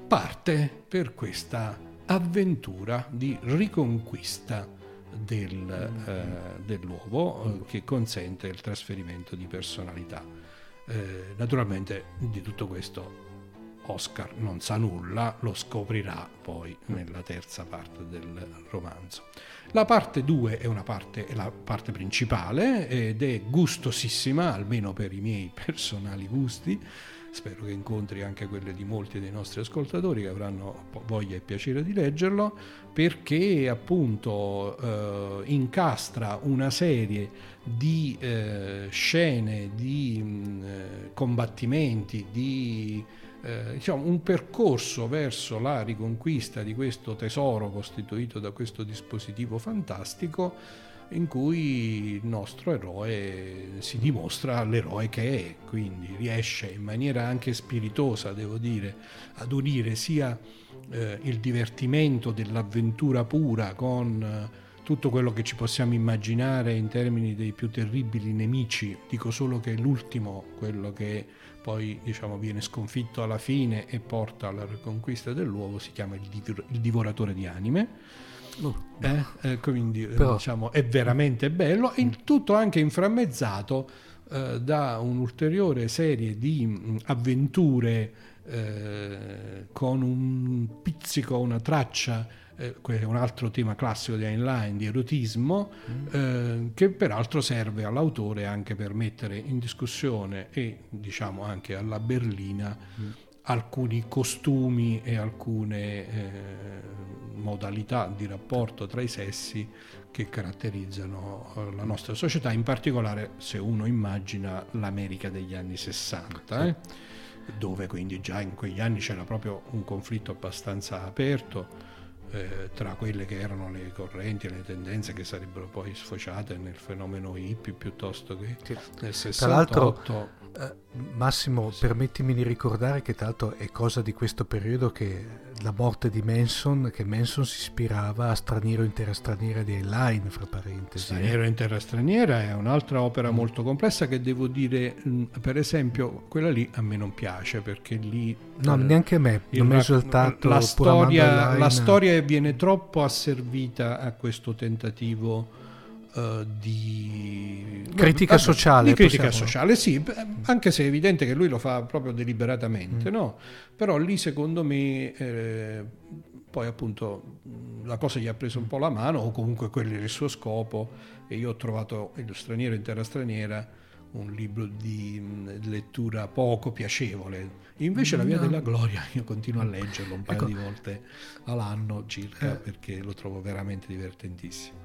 parte per questa avventura di riconquista del, eh, dell'uovo eh, che consente il trasferimento di personalità. Eh, naturalmente di tutto questo Oscar non sa nulla, lo scoprirà poi nella terza parte del romanzo. La parte 2 è è la parte principale ed è gustosissima, almeno per i miei personali gusti. Spero che incontri anche quelle di molti dei nostri ascoltatori che avranno voglia e piacere di leggerlo, perché appunto eh, incastra una serie di eh, scene, di mh, eh, combattimenti, di eh, diciamo, un percorso verso la riconquista di questo tesoro costituito da questo dispositivo fantastico in cui il nostro eroe si dimostra l'eroe che è, quindi riesce in maniera anche spiritosa, devo dire, ad unire sia eh, il divertimento dell'avventura pura con eh, tutto quello che ci possiamo immaginare in termini dei più terribili nemici, dico solo che l'ultimo, quello che poi diciamo, viene sconfitto alla fine e porta alla riconquista dell'uovo, si chiama il, div- il divoratore di anime. Eh? Eh, quindi Però... diciamo, è veramente bello, il tutto anche inframmezzato eh, da un'ulteriore serie di mh, avventure eh, con un pizzico, una traccia eh, è un altro tema classico di Heinlein, di erotismo, mm. eh, che peraltro serve all'autore anche per mettere in discussione e diciamo anche alla berlina mm. Alcuni costumi e alcune eh, modalità di rapporto tra i sessi che caratterizzano eh, la nostra società, in particolare se uno immagina l'America degli anni 60. Eh, dove quindi già in quegli anni c'era proprio un conflitto abbastanza aperto eh, tra quelle che erano le correnti e le tendenze che sarebbero poi sfociate nel fenomeno hippie piuttosto che sì. nel 68. Tra l'altro, eh, Massimo, sì. permettimi di ricordare che tra l'altro è cosa di questo periodo che la morte di Manson, che Manson si ispirava a Straniero in terra straniera di Heinlein, fra parentesi. Straniero in terra straniera è un'altra opera mm. molto complessa che devo dire, mm, per esempio, quella lì a me non piace perché lì... No, eh, neanche a me, non mi è esaltato. La storia, la storia viene troppo asservita a questo tentativo Uh, di critica sociale. Di critica possiamo... sociale, sì, anche se è evidente che lui lo fa proprio deliberatamente, mm. no? Però lì secondo me eh, poi appunto la cosa gli ha preso un po' la mano o comunque quello era il suo scopo e io ho trovato Lo straniero in terra straniera un libro di lettura poco piacevole. Invece La via no. della gloria <laughs> io continuo a leggerlo un paio ecco. di volte all'anno circa eh. perché lo trovo veramente divertentissimo.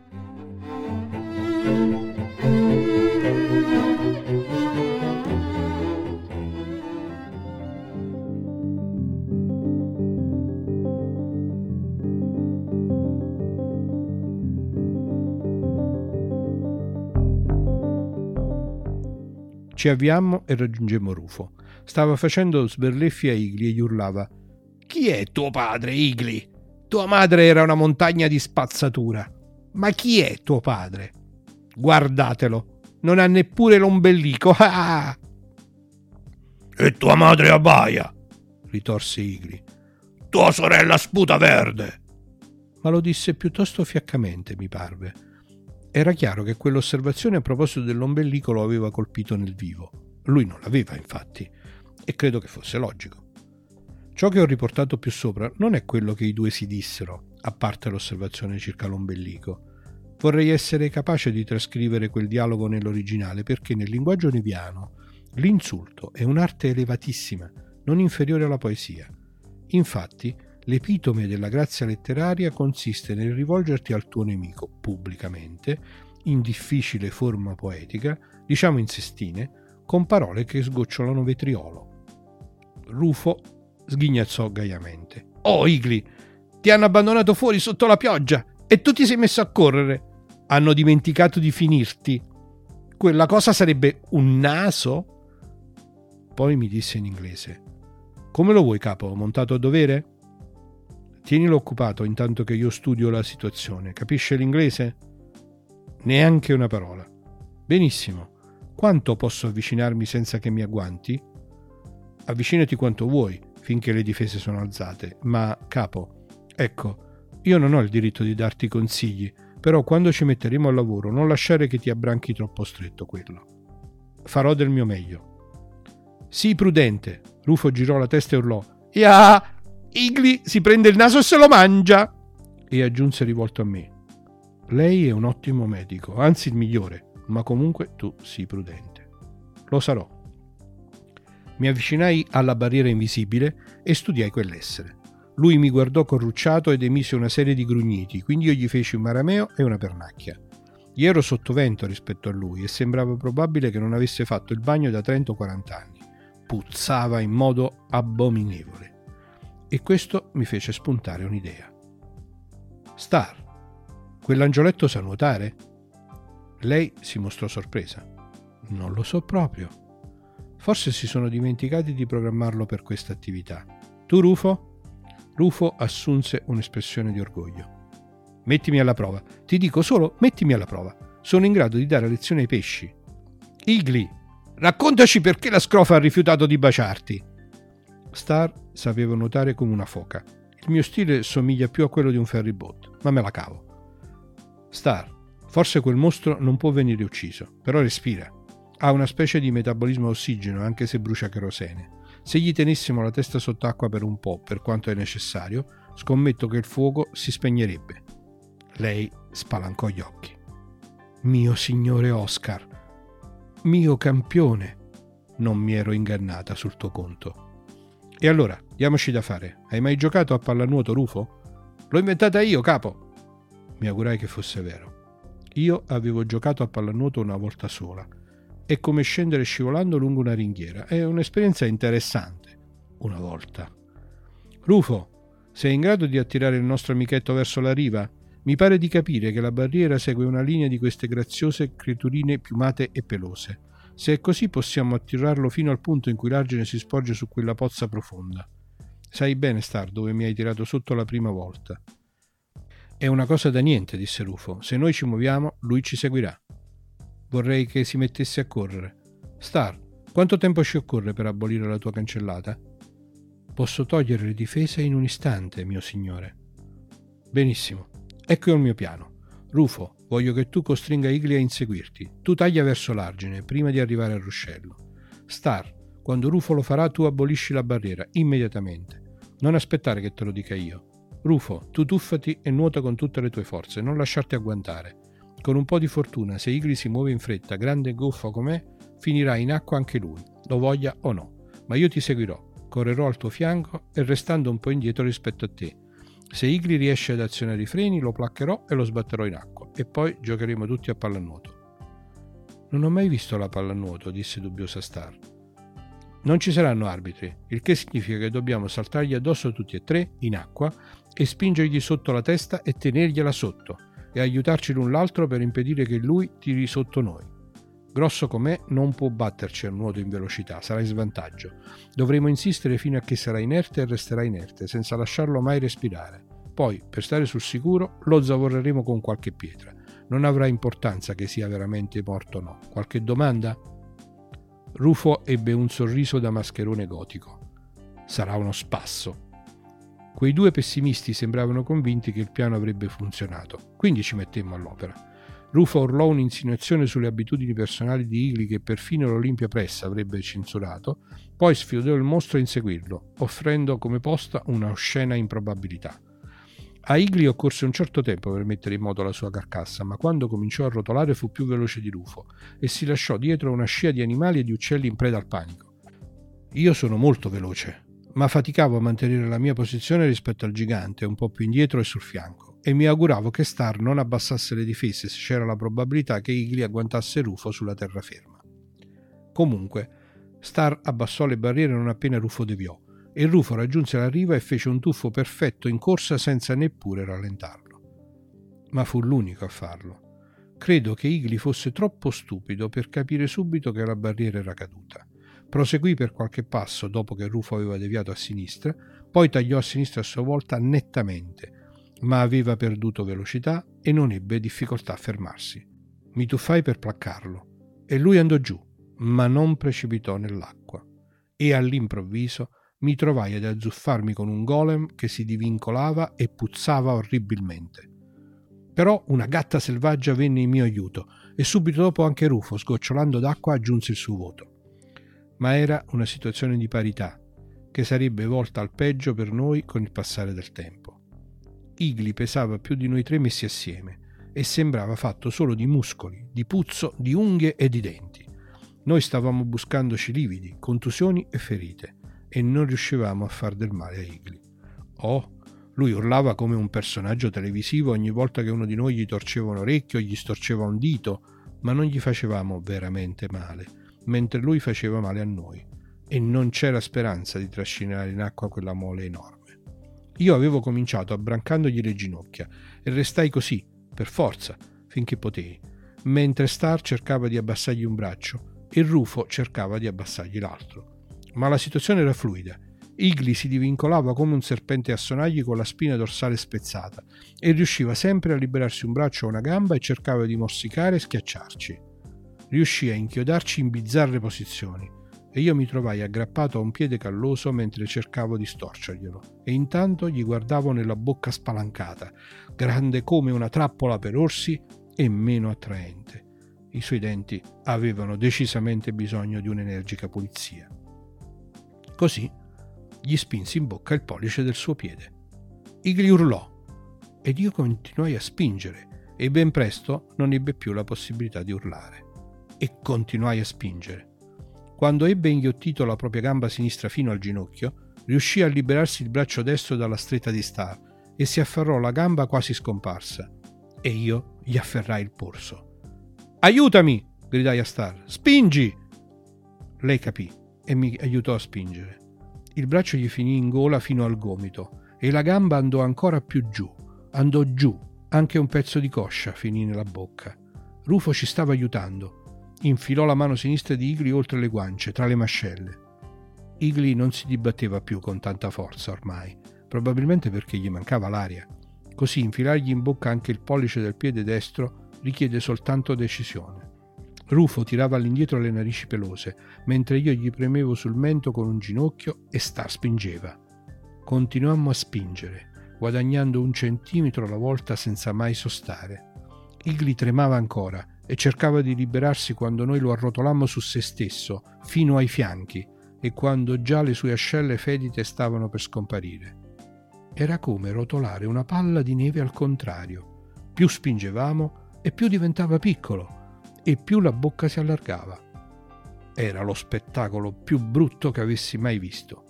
Ci avviammo e raggiungemmo Rufo. Stava facendo sberleffi a Igli e gli urlava Chi è tuo padre, Igli? Tua madre era una montagna di spazzatura. Ma chi è tuo padre? Guardatelo, non ha neppure l'ombelico. <laughs> Ah! E tua madre abbaia, ritorse Igli. Tua sorella sputa verde. Ma lo disse piuttosto fiaccamente, mi parve. Era chiaro che quell'osservazione a proposito dell'ombelico lo aveva colpito nel vivo. Lui non l'aveva, infatti, e credo che fosse logico. Ciò che ho riportato più sopra non è quello che i due si dissero, a parte l'osservazione circa l'ombelico. Vorrei essere capace di trascrivere quel dialogo nell'originale perché nel linguaggio neviano l'insulto è un'arte elevatissima, non inferiore alla poesia. Infatti, l'epitome della grazia letteraria consiste nel rivolgerti al tuo nemico pubblicamente, in difficile forma poetica, diciamo in sestine, con parole che sgocciolano vetriolo. Rufo sghignazzò gaiamente. Oh, Igli, ti hanno abbandonato fuori sotto la pioggia e tu ti sei messo a correre. Hanno dimenticato di finirti. Quella cosa sarebbe un naso? Poi mi disse in inglese. Come lo vuoi, capo? Montato a dovere? Tienilo occupato intanto che io studio la situazione. Capisce l'inglese? Neanche una parola. Benissimo. Quanto posso avvicinarmi senza che mi agguanti? Avvicinati quanto vuoi, finché le difese sono alzate, ma, capo, ecco, io non ho il diritto di darti consigli, però quando ci metteremo al lavoro non lasciare che ti abbranchi troppo stretto quello. Farò del mio meglio. Sii prudente. Rufo girò la testa e urlò. Ya! Igli si prende il naso e se lo mangia! E aggiunse rivolto a me. Lei è un ottimo medico, anzi il migliore, ma comunque tu sii prudente. Lo sarò. Mi avvicinai alla barriera invisibile e studiai quell'essere. Lui mi guardò corrucciato ed emise una serie di grugniti, quindi io gli feci un marameo e una pernacchia. Gli ero sottovento rispetto a lui e sembrava probabile che non avesse fatto il bagno da 30 o 40 anni. Puzzava in modo abominevole. E questo mi fece spuntare un'idea. Star, quell'angioletto sa nuotare? Lei si mostrò sorpresa. Non lo so proprio. Forse si sono dimenticati di programmarlo per questa attività. Tu, Rufo? Rufo assunse un'espressione di orgoglio. Mettimi alla prova. Ti dico solo, mettimi alla prova. Sono in grado di dare lezione ai pesci. Igli, raccontaci perché la scrofa ha rifiutato di baciarti. Star sapeva nuotare come una foca. Il mio stile somiglia più a quello di un ferryboat, ma me la cavo. Star, forse quel mostro non può venire ucciso, però respira. Ha una specie di metabolismo ossigeno, anche se brucia kerosene. Se gli tenessimo la testa sott'acqua per un po', per quanto è necessario, scommetto che il fuoco si spegnerebbe. Lei spalancò gli occhi. Mio signore Oscar, mio campione, non mi ero ingannata sul tuo conto. E allora, diamoci da fare. Hai mai giocato a pallanuoto, Rufo? L'ho inventata io, capo. Mi augurai che fosse vero. Io avevo giocato a pallanuoto una volta sola. È come scendere scivolando lungo una ringhiera. È un'esperienza interessante. Una volta. Rufo, sei in grado di attirare il nostro amichetto verso la riva? Mi pare di capire che la barriera segue una linea di queste graziose creaturine piumate e pelose. Se è così possiamo attirarlo fino al punto in cui l'argine si sporge su quella pozza profonda. Sai bene, Star, dove mi hai tirato sotto la prima volta. È una cosa da niente, disse Rufo. Se noi ci muoviamo, lui ci seguirà. Vorrei che si mettesse a correre. Star, quanto tempo ci occorre per abolire la tua cancellata? Posso togliere le difese in un istante, mio signore. Benissimo. Ecco il mio piano. Rufo, voglio che tu costringa Igli a inseguirti. Tu taglia verso l'argine, prima di arrivare al ruscello. Star, quando Rufo lo farà, tu abolisci la barriera, immediatamente. Non aspettare che te lo dica io. Rufo, tu tuffati e nuota con tutte le tue forze, non lasciarti agguantare. Con un po' di fortuna, se Igli si muove in fretta, grande e goffo com'è, finirà in acqua anche lui, lo voglia o no. Ma io ti seguirò, correrò al tuo fianco e restando un po' indietro rispetto a te se Igli riesce ad azionare i freni, lo placcherò e lo sbatterò in acqua e poi giocheremo tutti a pallanuoto. Non ho mai visto la pallanuoto, disse dubbiosa Star. Non ci saranno arbitri, il che significa che dobbiamo saltargli addosso tutti e tre, in acqua, e spingergli sotto la testa e tenergliela sotto, e aiutarci l'un l'altro per impedire che lui tiri sotto noi. Grosso com'è, non può batterci a nuoto in velocità, sarà in svantaggio. Dovremo insistere fino a che sarà inerte e resterà inerte, senza lasciarlo mai respirare. Poi, per stare sul sicuro, lo zavorreremo con qualche pietra. Non avrà importanza che sia veramente morto o no. Qualche domanda? Rufo ebbe un sorriso da mascherone gotico. Sarà uno spasso. Quei due pessimisti sembravano convinti che il piano avrebbe funzionato, quindi ci mettemmo all'opera. Rufo urlò un'insinuazione sulle abitudini personali di Igli che perfino l'Olimpia Press avrebbe censurato, poi sfidò il mostro a inseguirlo, offrendo come posta una oscena improbabilità. A Igli occorse un certo tempo per mettere in moto la sua carcassa, ma quando cominciò a rotolare fu più veloce di Rufo e si lasciò dietro una scia di animali e di uccelli in preda al panico. Io sono molto veloce, ma faticavo a mantenere la mia posizione rispetto al gigante, un po' più indietro e sul fianco e mi auguravo che Star non abbassasse le difese se c'era la probabilità che Igli agguantasse Rufo sulla terraferma. Comunque, Star abbassò le barriere non appena Rufo deviò, e Rufo raggiunse la riva e fece un tuffo perfetto in corsa senza neppure rallentarlo. Ma fu l'unico a farlo. Credo che Igli fosse troppo stupido per capire subito che la barriera era caduta. Proseguì per qualche passo dopo che Rufo aveva deviato a sinistra, poi tagliò a sinistra a sua volta nettamente, ma aveva perduto velocità e non ebbe difficoltà a fermarsi. Mi tuffai per placcarlo e lui andò giù, ma non precipitò nell'acqua. E all'improvviso mi trovai ad azzuffarmi con un golem che si divincolava e puzzava orribilmente. Però una gatta selvaggia venne in mio aiuto e subito dopo anche Rufo, sgocciolando d'acqua, aggiunse il suo voto. Ma era una situazione di parità, che sarebbe volta al peggio per noi con il passare del tempo. Igli pesava più di noi tre messi assieme e sembrava fatto solo di muscoli, di puzzo, di unghie e di denti. Noi stavamo buscandoci lividi, contusioni e ferite e non riuscivamo a far del male a Igli. Oh, lui urlava come un personaggio televisivo ogni volta che uno di noi gli torceva un orecchio gli storceva un dito, ma non gli facevamo veramente male, mentre lui faceva male a noi, e non c'era speranza di trascinare in acqua quella mole enorme. Io avevo cominciato abbrancandogli le ginocchia e restai così, per forza, finché potei. mentre Star cercava di abbassargli un braccio e Rufo cercava di abbassargli l'altro. Ma la situazione era fluida. Igli si divincolava come un serpente a sonagli con la spina dorsale spezzata e riusciva sempre a liberarsi un braccio o una gamba e cercava di morsicare e schiacciarci. Riuscì a inchiodarci in bizzarre posizioni e io mi trovai aggrappato a un piede calloso mentre cercavo di storcerglielo e intanto gli guardavo nella bocca spalancata, grande come una trappola per orsi e meno attraente. I suoi denti avevano decisamente bisogno di un'energica pulizia. Così gli spinsi in bocca il pollice del suo piede. Igli urlò ed io continuai a spingere e ben presto non ebbe più la possibilità di urlare. E continuai a spingere. Quando ebbe inghiottito la propria gamba sinistra fino al ginocchio, riuscì a liberarsi il braccio destro dalla stretta di Star e si afferrò la gamba quasi scomparsa. E io gli afferrai il polso. Aiutami! gridai a Star. Spingi! Lei capì e mi aiutò a spingere. Il braccio gli finì in gola fino al gomito e la gamba andò ancora più giù. Andò giù, anche un pezzo di coscia finì nella bocca. Rufo ci stava aiutando. Infilò la mano sinistra di Igli oltre le guance, tra le mascelle. Igli non si dibatteva più con tanta forza ormai, probabilmente perché gli mancava l'aria. Così infilargli in bocca anche il pollice del piede destro richiede soltanto decisione. Rufo tirava all'indietro le narici pelose, mentre io gli premevo sul mento con un ginocchio e Star spingeva. Continuammo a spingere, guadagnando un centimetro alla volta senza mai sostare. Igli tremava ancora e cercava di liberarsi quando noi lo arrotolammo su se stesso, fino ai fianchi, e quando già le sue ascelle fedite stavano per scomparire. Era come rotolare una palla di neve al contrario. Più spingevamo, e più diventava piccolo e più la bocca si allargava. Era lo spettacolo più brutto che avessi mai visto.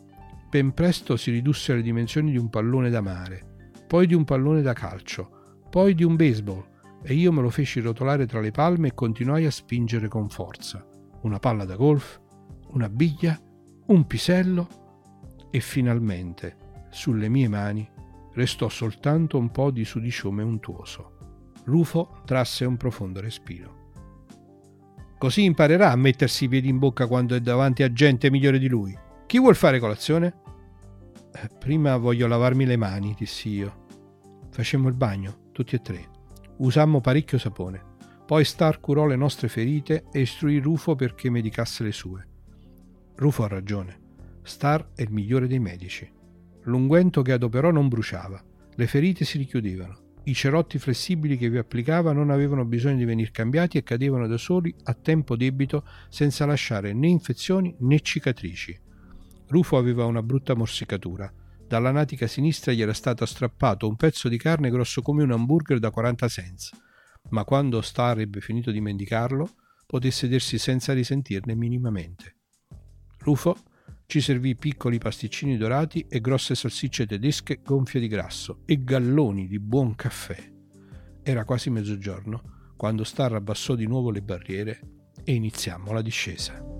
Ben presto si ridusse alle dimensioni di un pallone da mare, poi di un pallone da calcio, poi di un baseball e io me lo feci rotolare tra le palme e continuai a spingere con forza. Una palla da golf, una biglia, un pisello e finalmente sulle mie mani restò soltanto un po' di sudiciome untuoso. Rufo trasse un profondo respiro. Così imparerà a mettersi i piedi in bocca quando è davanti a gente migliore di lui. Chi vuol fare colazione? Eh, prima voglio lavarmi le mani, dissi io. Facemmo il bagno, tutti e tre. Usammo parecchio sapone. Poi Star curò le nostre ferite e istruì Rufo perché medicasse le sue. Rufo ha ragione. Star è il migliore dei medici. L'unguento che adoperò non bruciava, le ferite si richiudevano. I cerotti flessibili che vi applicava non avevano bisogno di venire cambiati e cadevano da soli a tempo debito senza lasciare né infezioni né cicatrici. Rufo aveva una brutta morsicatura. Dalla natica sinistra gli era stato strappato un pezzo di carne grosso come un hamburger da 40 cents, ma quando Star ebbe finito di mendicarlo, poté sedersi senza risentirne minimamente. Rufo ci servì piccoli pasticcini dorati e grosse salsicce tedesche gonfie di grasso e galloni di buon caffè. Era quasi mezzogiorno quando Star abbassò di nuovo le barriere e iniziammo la discesa.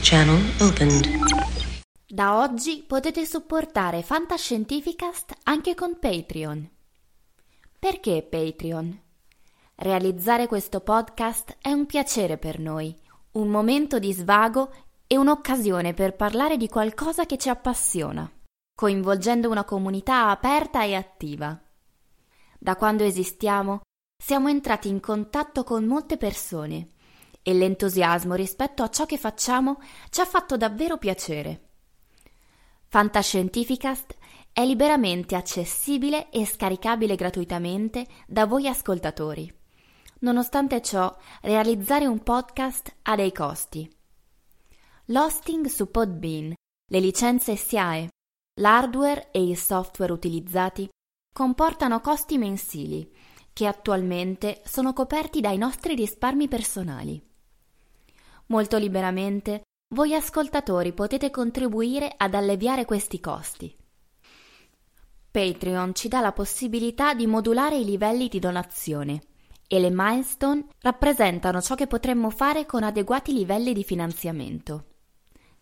Channel opened. Da oggi potete supportare Fantascientificast anche con Patreon. Perché Patreon? Realizzare questo podcast è un piacere per noi, un momento di svago e un'occasione per parlare di qualcosa che ci appassiona, coinvolgendo una comunità aperta e attiva. Da quando esistiamo, siamo entrati in contatto con molte persone e l'entusiasmo rispetto a ciò che facciamo ci ha fatto davvero piacere. Fantascientificast è liberamente accessibile e scaricabile gratuitamente da voi ascoltatori. Nonostante ciò, realizzare un podcast ha dei costi. L'hosting su Podbean, le licenze SIAE, l'hardware e il software utilizzati comportano costi mensili che attualmente sono coperti dai nostri risparmi personali. Molto liberamente voi ascoltatori potete contribuire ad alleviare questi costi. Patreon ci dà la possibilità di modulare i livelli di donazione e le milestone rappresentano ciò che potremmo fare con adeguati livelli di finanziamento.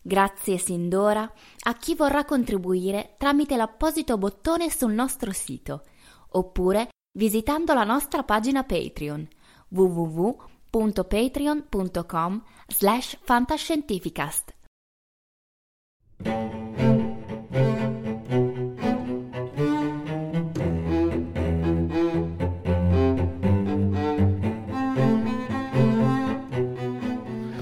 Grazie sin d'ora a chi vorrà contribuire tramite l'apposito bottone sul nostro sito oppure visitando la nostra pagina Patreon www www.patreon.com slash fantascientificast.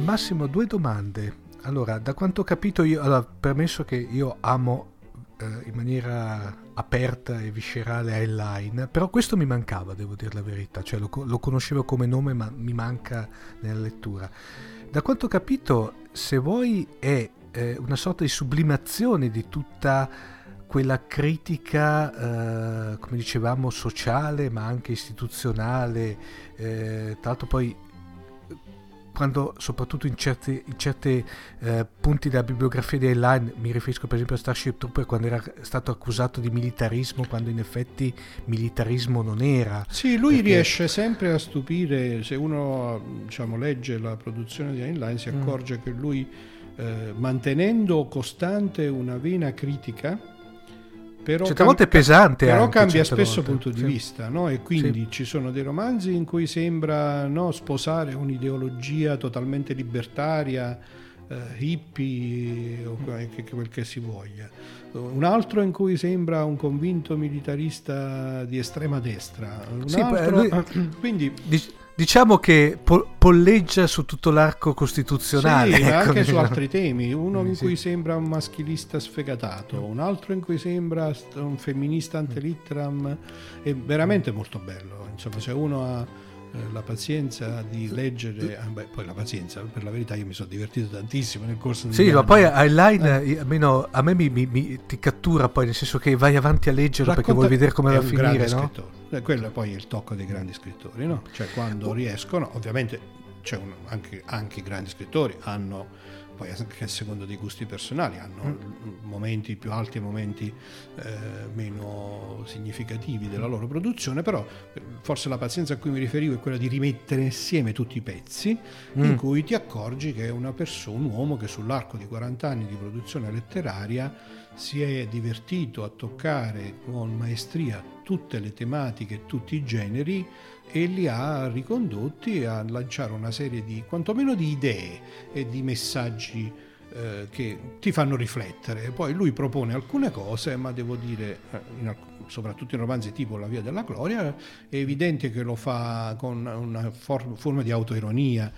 Massimo, due domande. Allora, da quanto ho capito io, allora, permesso che io amo in maniera aperta e viscerale a Line, però questo mi mancava, devo dire la verità, cioè lo, lo, conoscevo come nome ma mi manca nella lettura. Da quanto ho capito, se vuoi è eh, una sorta di sublimazione di tutta quella critica, eh, come dicevamo, sociale ma anche istituzionale, eh, tra l'altro poi quando soprattutto in certi eh, punti della bibliografia di Heinlein, mi riferisco per esempio a Starship Trooper quando era stato accusato di militarismo, quando in effetti militarismo non era. Sì, lui perché... riesce sempre a stupire, se uno diciamo, legge la produzione di Heinlein si mm. accorge mm. che lui eh, mantenendo costante una vena critica, però certe cam- volte è pesante però anche, cambia spesso volte. punto di sì. vista no? e quindi sì. ci sono dei romanzi in cui sembra no, sposare un'ideologia totalmente libertaria eh, hippie o quel che si voglia un altro in cui sembra un convinto militarista di estrema destra un sì, altro, lui, <clears throat> quindi Diciamo che po- polleggia su tutto l'arco costituzionale. Sì, ecco, anche diciamo. su altri temi. Uno in sì. cui sembra un maschilista sfegatato, un altro in cui sembra un femminista antelitteram. È veramente molto bello. Insomma, se uno ha la pazienza di leggere, ah, beh, poi la pazienza, per la verità io mi sono divertito tantissimo nel corso Sì, ma poi Highline eh. almeno a me mi, mi, mi, ti cattura poi, nel senso che vai avanti a leggerlo Racconta, perché vuoi vedere come va a finire, no? Scrittore. Quello poi è il tocco dei grandi scrittori, no? Cioè quando riescono, ovviamente un, anche, anche i grandi scrittori hanno poi anche a seconda dei gusti personali, hanno mm. momenti più alti e momenti eh, meno significativi della loro produzione, però eh, forse la pazienza a cui mi riferivo è quella di rimettere insieme tutti i pezzi, mm. in cui ti accorgi che è una persona, un uomo che sull'arco di 40 anni di produzione letteraria si è divertito a toccare con maestria tutte le tematiche, tutti i generi, e li ha ricondotti a lanciare una serie di, quantomeno di idee e di messaggi eh, che ti fanno riflettere. Poi lui propone alcune cose, ma devo dire, eh, in, soprattutto in romanzi tipo La Via della Gloria, è evidente che lo fa con una for- forma di autoironia,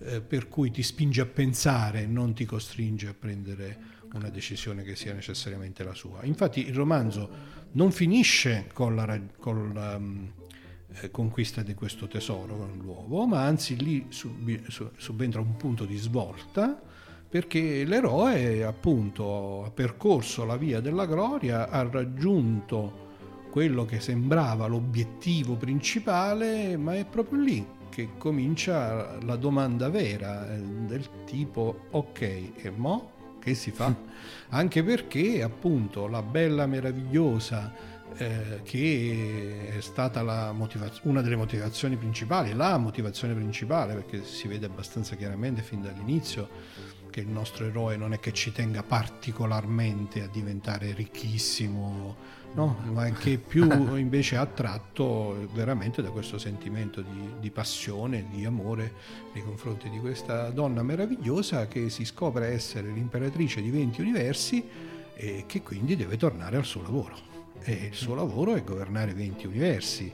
eh, per cui ti spinge a pensare, non ti costringe a prendere una decisione che sia necessariamente la sua. Infatti il romanzo non finisce con la, con la eh, conquista di questo tesoro l'uovo, ma anzi lì subentra un punto di svolta perché l'eroe appunto ha percorso la via della gloria, ha raggiunto quello che sembrava l'obiettivo principale, ma è proprio lì che comincia la domanda vera eh, del tipo ok, e mo che si fa? Anche perché appunto la bella meravigliosa eh, che è stata motivaz- una delle motivazioni principali, la motivazione principale, perché si vede abbastanza chiaramente fin dall'inizio che il nostro eroe non è che ci tenga particolarmente a diventare ricchissimo, no? ma che più <laughs> invece è attratto veramente da questo sentimento di, di, passione, di amore nei confronti di questa donna meravigliosa che si scopre essere l'imperatrice di 20 universi e che quindi deve tornare al suo lavoro. E il suo lavoro è governare 20 universi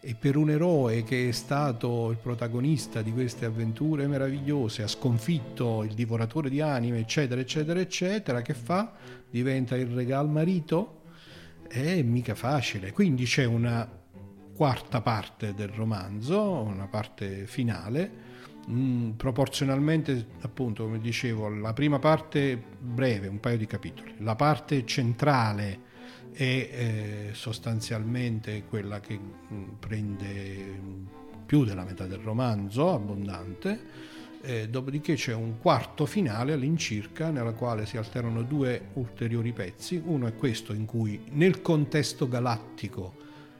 e per un eroe che è stato il protagonista di queste avventure meravigliose, ha sconfitto il divoratore di anime, eccetera, eccetera, eccetera, che fa? Diventa il regal marito? È mica facile. Quindi c'è una quarta parte del romanzo, una parte finale, mm, proporzionalmente, appunto, come dicevo, la prima parte breve, un paio di capitoli, la parte centrale è eh, sostanzialmente quella che mm, prende più della metà del romanzo, abbondante, eh, dopodiché c'è un quarto finale all'incirca nella quale si alternano due ulteriori pezzi, uno è questo in cui nel contesto galattico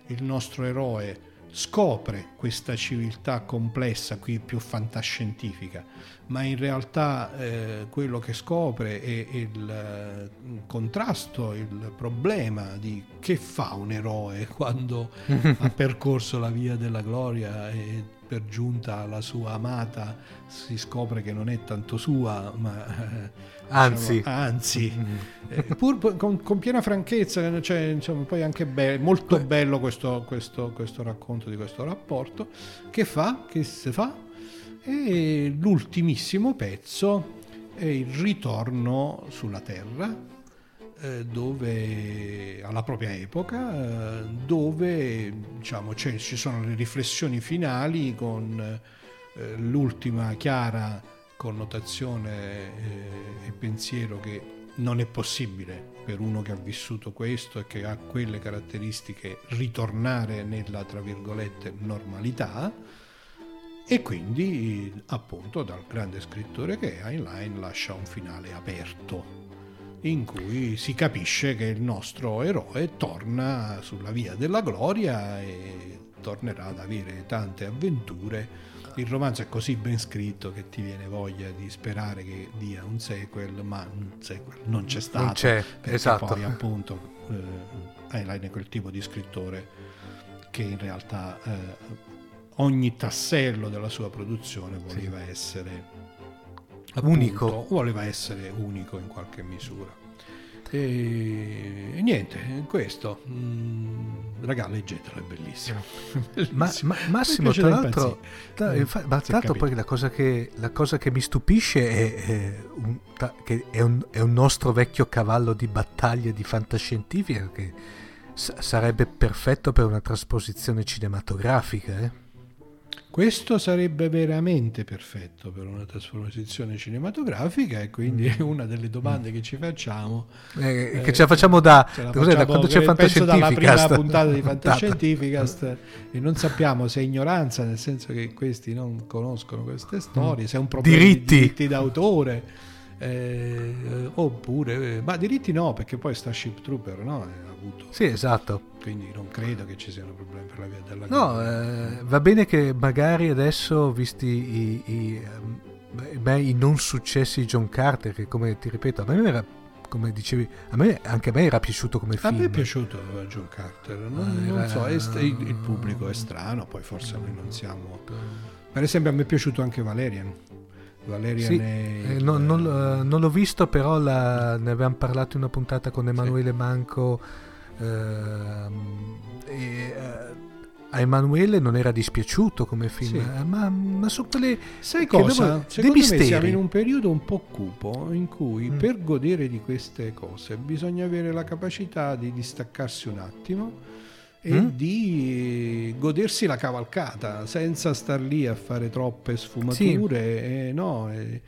il nostro eroe scopre questa civiltà complessa, qui più fantascientifica, ma in realtà eh, quello che scopre è il, eh, il contrasto, il problema di che fa un eroe quando <laughs> ha percorso la via della gloria e per giunta la sua amata si scopre che non è tanto sua, ma eh, anzi, diciamo, anzi mm. eh, pur con, con, piena franchezza, cioè, insomma, poi anche be- molto bello questo, questo, questo racconto di questo rapporto. Che fa? Che si fa? E l'ultimissimo pezzo è il ritorno sulla Terra dove alla propria epoca eh, dove diciamo, ci sono le riflessioni finali con eh, l'ultima chiara connotazione e pensiero che non è possibile per uno che ha vissuto questo e che ha quelle caratteristiche ritornare nella tra virgolette normalità e quindi appunto dal grande scrittore che è Heinlein lascia un finale aperto in cui si capisce che il nostro eroe torna sulla via della gloria e tornerà ad avere tante avventure. Il romanzo è così ben scritto che ti viene voglia di sperare che dia un sequel, ma un sequel non c'è stato. Non c'è, esatto. Poi appunto eh, è quel tipo di scrittore che in realtà eh, ogni tassello della sua produzione voleva sì. essere appunto, unico. voleva essere unico in qualche misura. E, e niente, questo, mm, raga, leggetelo, è bellissimo. <laughs> ma, ma, Massimo, tra l'altro, tra, eh, infa, ma tra l'altro poi la cosa, che, la cosa che mi stupisce è, è, un, che è, un, è, un, nostro vecchio cavallo di battaglia di fantascientifica che s- sarebbe perfetto per una trasposizione cinematografica. Eh? Questo sarebbe veramente perfetto per una trasposizione cinematografica e quindi è una delle domande che ci facciamo. Eh, eh, che ce la facciamo da, la facciamo, da quando c'è Fantascientificast. dalla prima puntata di <laughs> Fantascientificast e non sappiamo se è ignoranza, nel senso che questi non conoscono queste storie, se è un problema diritti. di diritti d'autore. Eh, oppure, ma diritti no, perché poi Starship Trooper no, avuto. Sì, esatto quindi non credo che ci siano problemi per la via della No, eh, va bene che magari adesso, visti i, i, beh, i, non successi di John Carter, che come ti ripeto, a me era, come dicevi, a me, anche a me era piaciuto come film. A me è piaciuto John Carter, non, era, non so, è, il, il, pubblico è strano, poi forse noi non siamo... Per esempio a me è piaciuto anche Valerian. Valerian sì, è... eh, non, non, non, l'ho visto, però la, ne avevamo parlato in una puntata con Emanuele sì. Manco e, uh, a Emanuele non era dispiaciuto come film, sì. Eh, ma, ma, su quelle... Sai cosa? Secondo misteri. me siamo in un periodo un po' cupo in cui mm. per godere di queste cose bisogna avere la capacità di distaccarsi un attimo e mm? di godersi la cavalcata senza star lì a fare troppe sfumature. Sì. E no, e,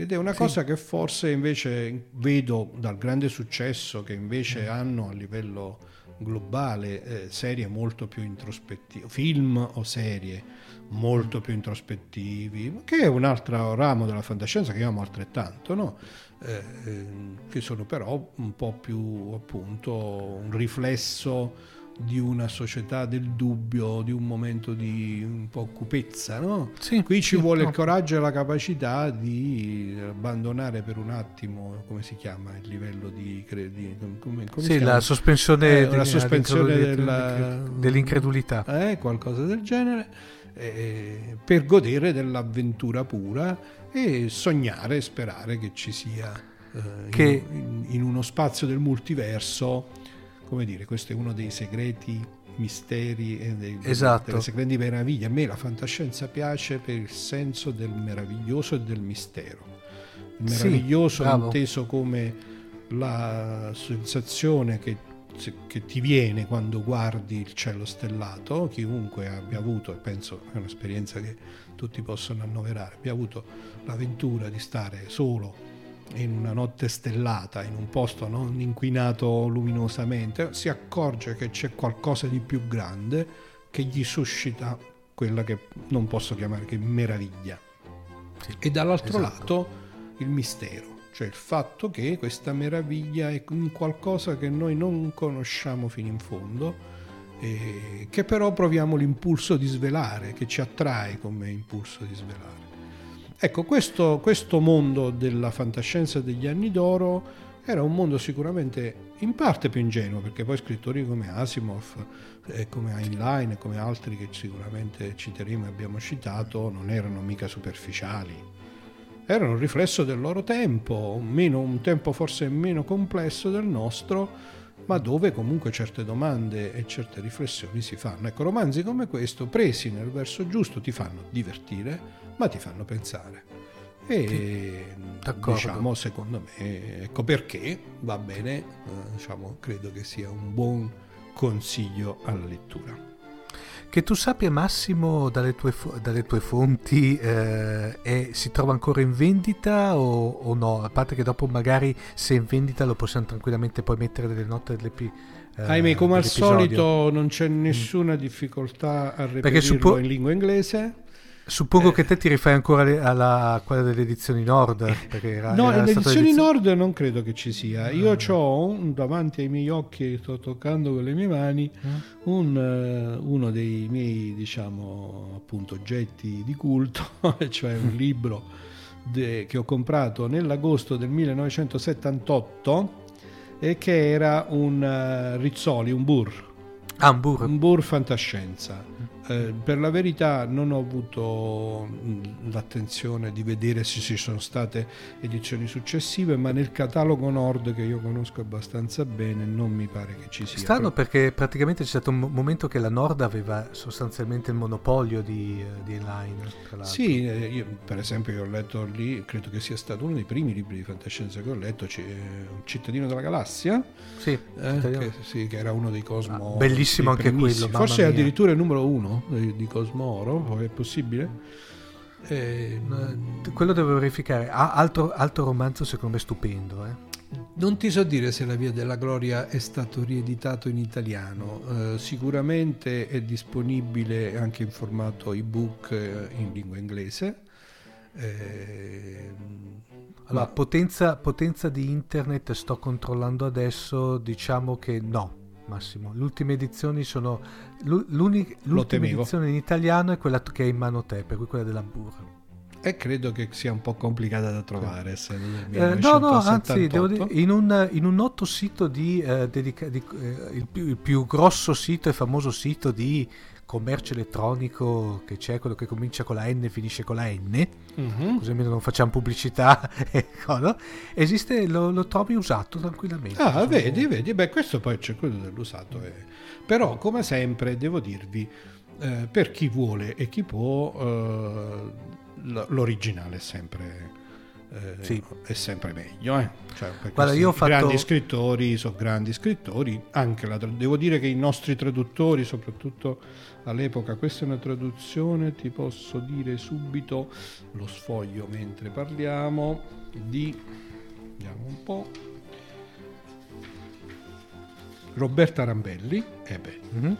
ed è una sì. cosa che forse invece vedo dal grande successo che invece mm. hanno a livello globale eh, serie molto più introspettive, film o serie molto più introspettivi, che è un altro ramo della fantascienza che amo altrettanto, no? eh, eh, che sono però un po' più appunto un riflesso di una società del dubbio, di un momento di un po' cupezza, no? Sì, Qui ci sì, vuole no. il coraggio e la capacità di abbandonare per un attimo, come si chiama, il livello di... cre- di- come, come Sì, la sospensione, Eh, degli- la sospensione della- dell'incredulità. eh, qualcosa del genere, eh, per godere dell'avventura pura e sognare e sperare che ci sia eh, Che- in, in uno spazio del multiverso, come dire, questo è uno dei segreti misteri e dei, Esatto. delle segreti meraviglie. A me la fantascienza piace per il senso del meraviglioso e del mistero. Il Sì, meraviglioso bravo. inteso come la sensazione che che ti viene quando guardi il cielo stellato, chiunque abbia avuto, e penso è un'esperienza che tutti possono annoverare, abbia avuto l'avventura di stare solo in una notte stellata, in un posto non inquinato luminosamente, si accorge che c'è qualcosa di più grande che gli suscita quella che non posso chiamare che meraviglia. Sì, E dall'altro esatto. lato il mistero, cioè il fatto che questa meraviglia è un qualcosa che noi non conosciamo fino in fondo, che però proviamo l'impulso di svelare, che ci attrae come impulso di svelare. Ecco, questo, questo mondo della fantascienza degli anni d'oro era un mondo sicuramente in parte più ingenuo, perché poi scrittori come Asimov, e come Heinlein e come altri che sicuramente citeremo e abbiamo citato non erano mica superficiali. Erano un riflesso del loro tempo, meno- un tempo forse meno complesso del nostro, ma dove comunque certe domande e certe riflessioni si fanno. Ecco, romanzi come questo, presi nel verso giusto, ti fanno divertire, ma ti fanno pensare. E d'accordo. diciamo, secondo me, ecco perché va bene, eh, diciamo, credo che sia un buon consiglio alla lettura. Che tu sappia Massimo dalle tue, dalle tue fonti eh, è- si trova ancora in vendita o, o no? A parte che dopo magari se è in vendita lo possiamo tranquillamente poi mettere nelle note dell'epi, eh, Ahimè, come al solito non c'è nessuna difficoltà a reperirlo suppo- in lingua inglese. Suppongo Eh. che te ti rifai ancora alla a quella delle edizioni Nord. Perché era, No, era le edizioni Nord non credo che ci sia. Io Ah. ho davanti ai miei occhi, sto toccando con le mie mani, Mm. un, eh, uno dei miei, diciamo, appunto, oggetti di culto, <laughs> cioè un libro de- che ho comprato nell'agosto del 1978 e che era un eh, Rizzoli, un burr. Ah, un burro. Un burr fantascienza. Eh, per la verità non ho avuto mh, l'attenzione di vedere se ci sono state edizioni successive, ma nel catalogo Nord che io conosco abbastanza bene non mi pare che ci sia. Strano perché praticamente c'è stato un mo- momento che la Nord aveva sostanzialmente il monopolio di, eh, di Line. Sì, eh, io per esempio io ho letto lì, credo che sia stato uno dei primi libri di fantascienza che ho letto, c- eh, Un cittadino della galassia, Sì, eh, che, sì, che era uno dei Cosmo. Ah, bellissimo anche quello, Forse è addirittura il numero uno di, di Cosmo Oro, è possibile? Eh, Eh, quello devo verificare. Ah, altro, altro romanzo secondo me stupendo. Eh. Non ti so dire se La Via della Gloria è stato rieditato in italiano, eh, sicuramente è disponibile anche in formato ebook eh, in lingua inglese. Eh, Allora, ma- potenza, potenza di internet sto controllando adesso, diciamo che no, Massimo. Le ultime edizioni sono... L'ultima edizione in italiano è quella che è in mano te, per cui quella della Burr. e credo che sia un po' complicata da trovare. del Eh, no, no, anzi, 1978. devo dire, in, un, in un noto sito di, eh, dedica- di- eh, il, più, il più grosso sito e famoso sito di commercio elettronico che c'è, quello che comincia con la N e finisce con la N, Mhm. così almeno non facciamo pubblicità, <laughs> ecco, no? esiste, lo, lo trovi usato tranquillamente. Ah, Sono- vedi, vedi, beh, questo poi c'è quello dell'usato. eh. Però, come sempre, devo dirvi, eh, per chi vuole e chi può, eh, l'originale è sempre, eh, Sì. è sempre meglio. eh. Cioè, Guarda, io ho fatto- grandi scrittori sono grandi scrittori, anche la devo dire che i nostri traduttori, soprattutto all'epoca, questa è una traduzione, ti posso dire subito, lo sfoglio mentre parliamo, di... Vediamo un po'. Roberta Rambelli, eh beh, Mhm.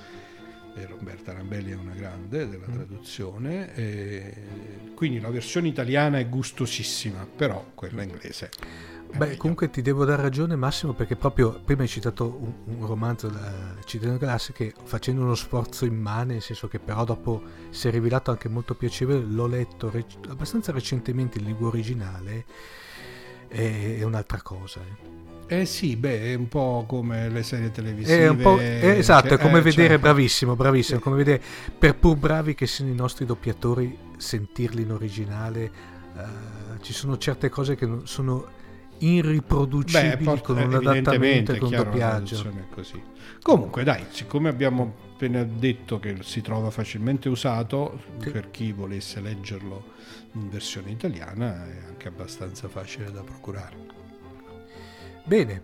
E Roberta Rambelli è una grande della traduzione, e quindi la versione italiana è gustosissima, però quella inglese. Beh, comunque ti devo dare ragione Massimo perché proprio prima hai citato un, un romanzo da Cittadino Galassia che facendo uno sforzo immane, nel senso che però dopo si è rivelato anche molto piacevole, l'ho letto re- abbastanza recentemente in lingua originale, è, è un'altra cosa. Eh. Eh sì, beh, è un po' come le serie televisive. È po', è, esatto, è come eh, vedere, certo. bravissimo, bravissimo, sì. come vedere, per pur bravi che siano i nostri doppiatori, sentirli in originale, uh, ci sono certe cose che sono irriproducibili Beh, con un adattamento e con un doppiaggio. Così. Comunque, dai, siccome abbiamo appena detto che si trova facilmente usato, sì. per chi volesse leggerlo in versione italiana è anche abbastanza facile da procurare. Bene,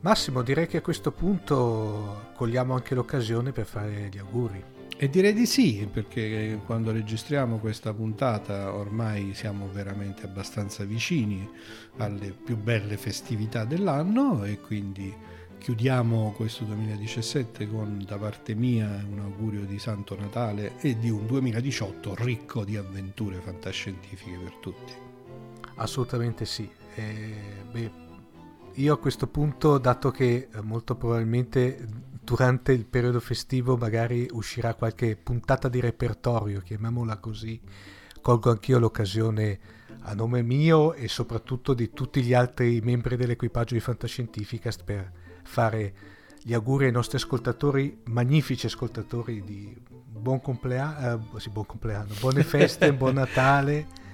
Massimo, direi che a questo punto cogliamo anche l'occasione per fare gli auguri. E direi di sì, perché quando registriamo questa puntata ormai siamo veramente abbastanza vicini alle più belle festività dell'anno e quindi chiudiamo questo 2017 con da parte mia un augurio di Santo Natale e di un 2018 ricco di avventure fantascientifiche per tutti. Assolutamente sì. Eh, beh, io a questo punto, dato che eh, molto probabilmente durante il periodo festivo magari uscirà qualche puntata di repertorio, chiamiamola così. Colgo anch'io l'occasione a nome mio e soprattutto di tutti gli altri membri dell'equipaggio di Fantascientificast per fare gli auguri ai nostri ascoltatori, magnifici ascoltatori di buon compleanno, eh, sì, buon compleanno, buone feste, <laughs> buon Natale.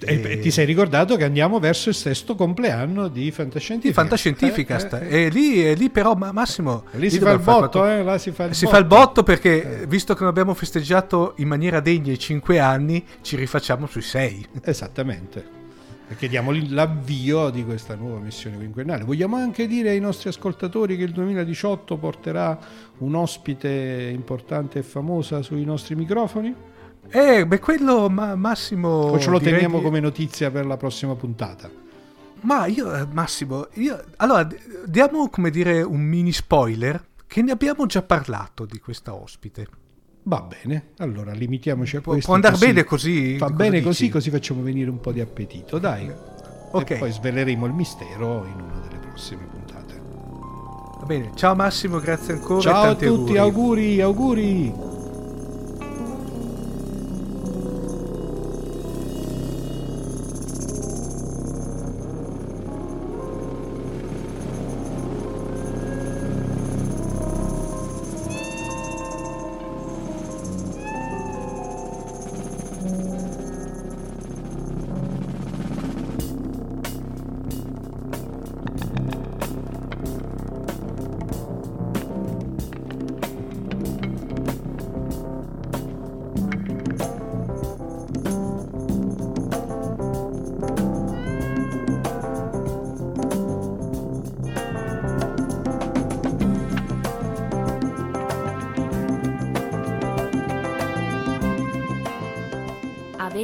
E... Ti sei ricordato che andiamo verso il sesto compleanno di Fantascientificast. Di Fantascientificast. Eh, eh, e, lì, e lì però Massimo... Lì, lì si, fa il botto, quattro... eh, là si fa il si botto. fa il botto perché eh. visto che non abbiamo festeggiato in maniera degna i cinque anni, ci rifacciamo sui sei. Esattamente. Perché diamo l'avvio di questa nuova missione quinquennale. Vogliamo anche dire ai nostri ascoltatori che il 2018 porterà un ospite importante e famosa sui nostri microfoni? Eh, beh, quello ma, Massimo. O ce lo teniamo di... come notizia per la prossima puntata? Ma io, eh, Massimo, io. Allora, diamo come dire un mini spoiler che ne abbiamo già parlato di questa ospite. Va bene, allora limitiamoci a Pu- questo. Può andare bene così? Va bene dici? così, così facciamo venire un po' di appetito, dai. Ok. E poi sveleremo il mistero in una delle prossime puntate. Va bene, ciao Massimo, grazie ancora. Ciao a tutti, auguri, auguri. auguri.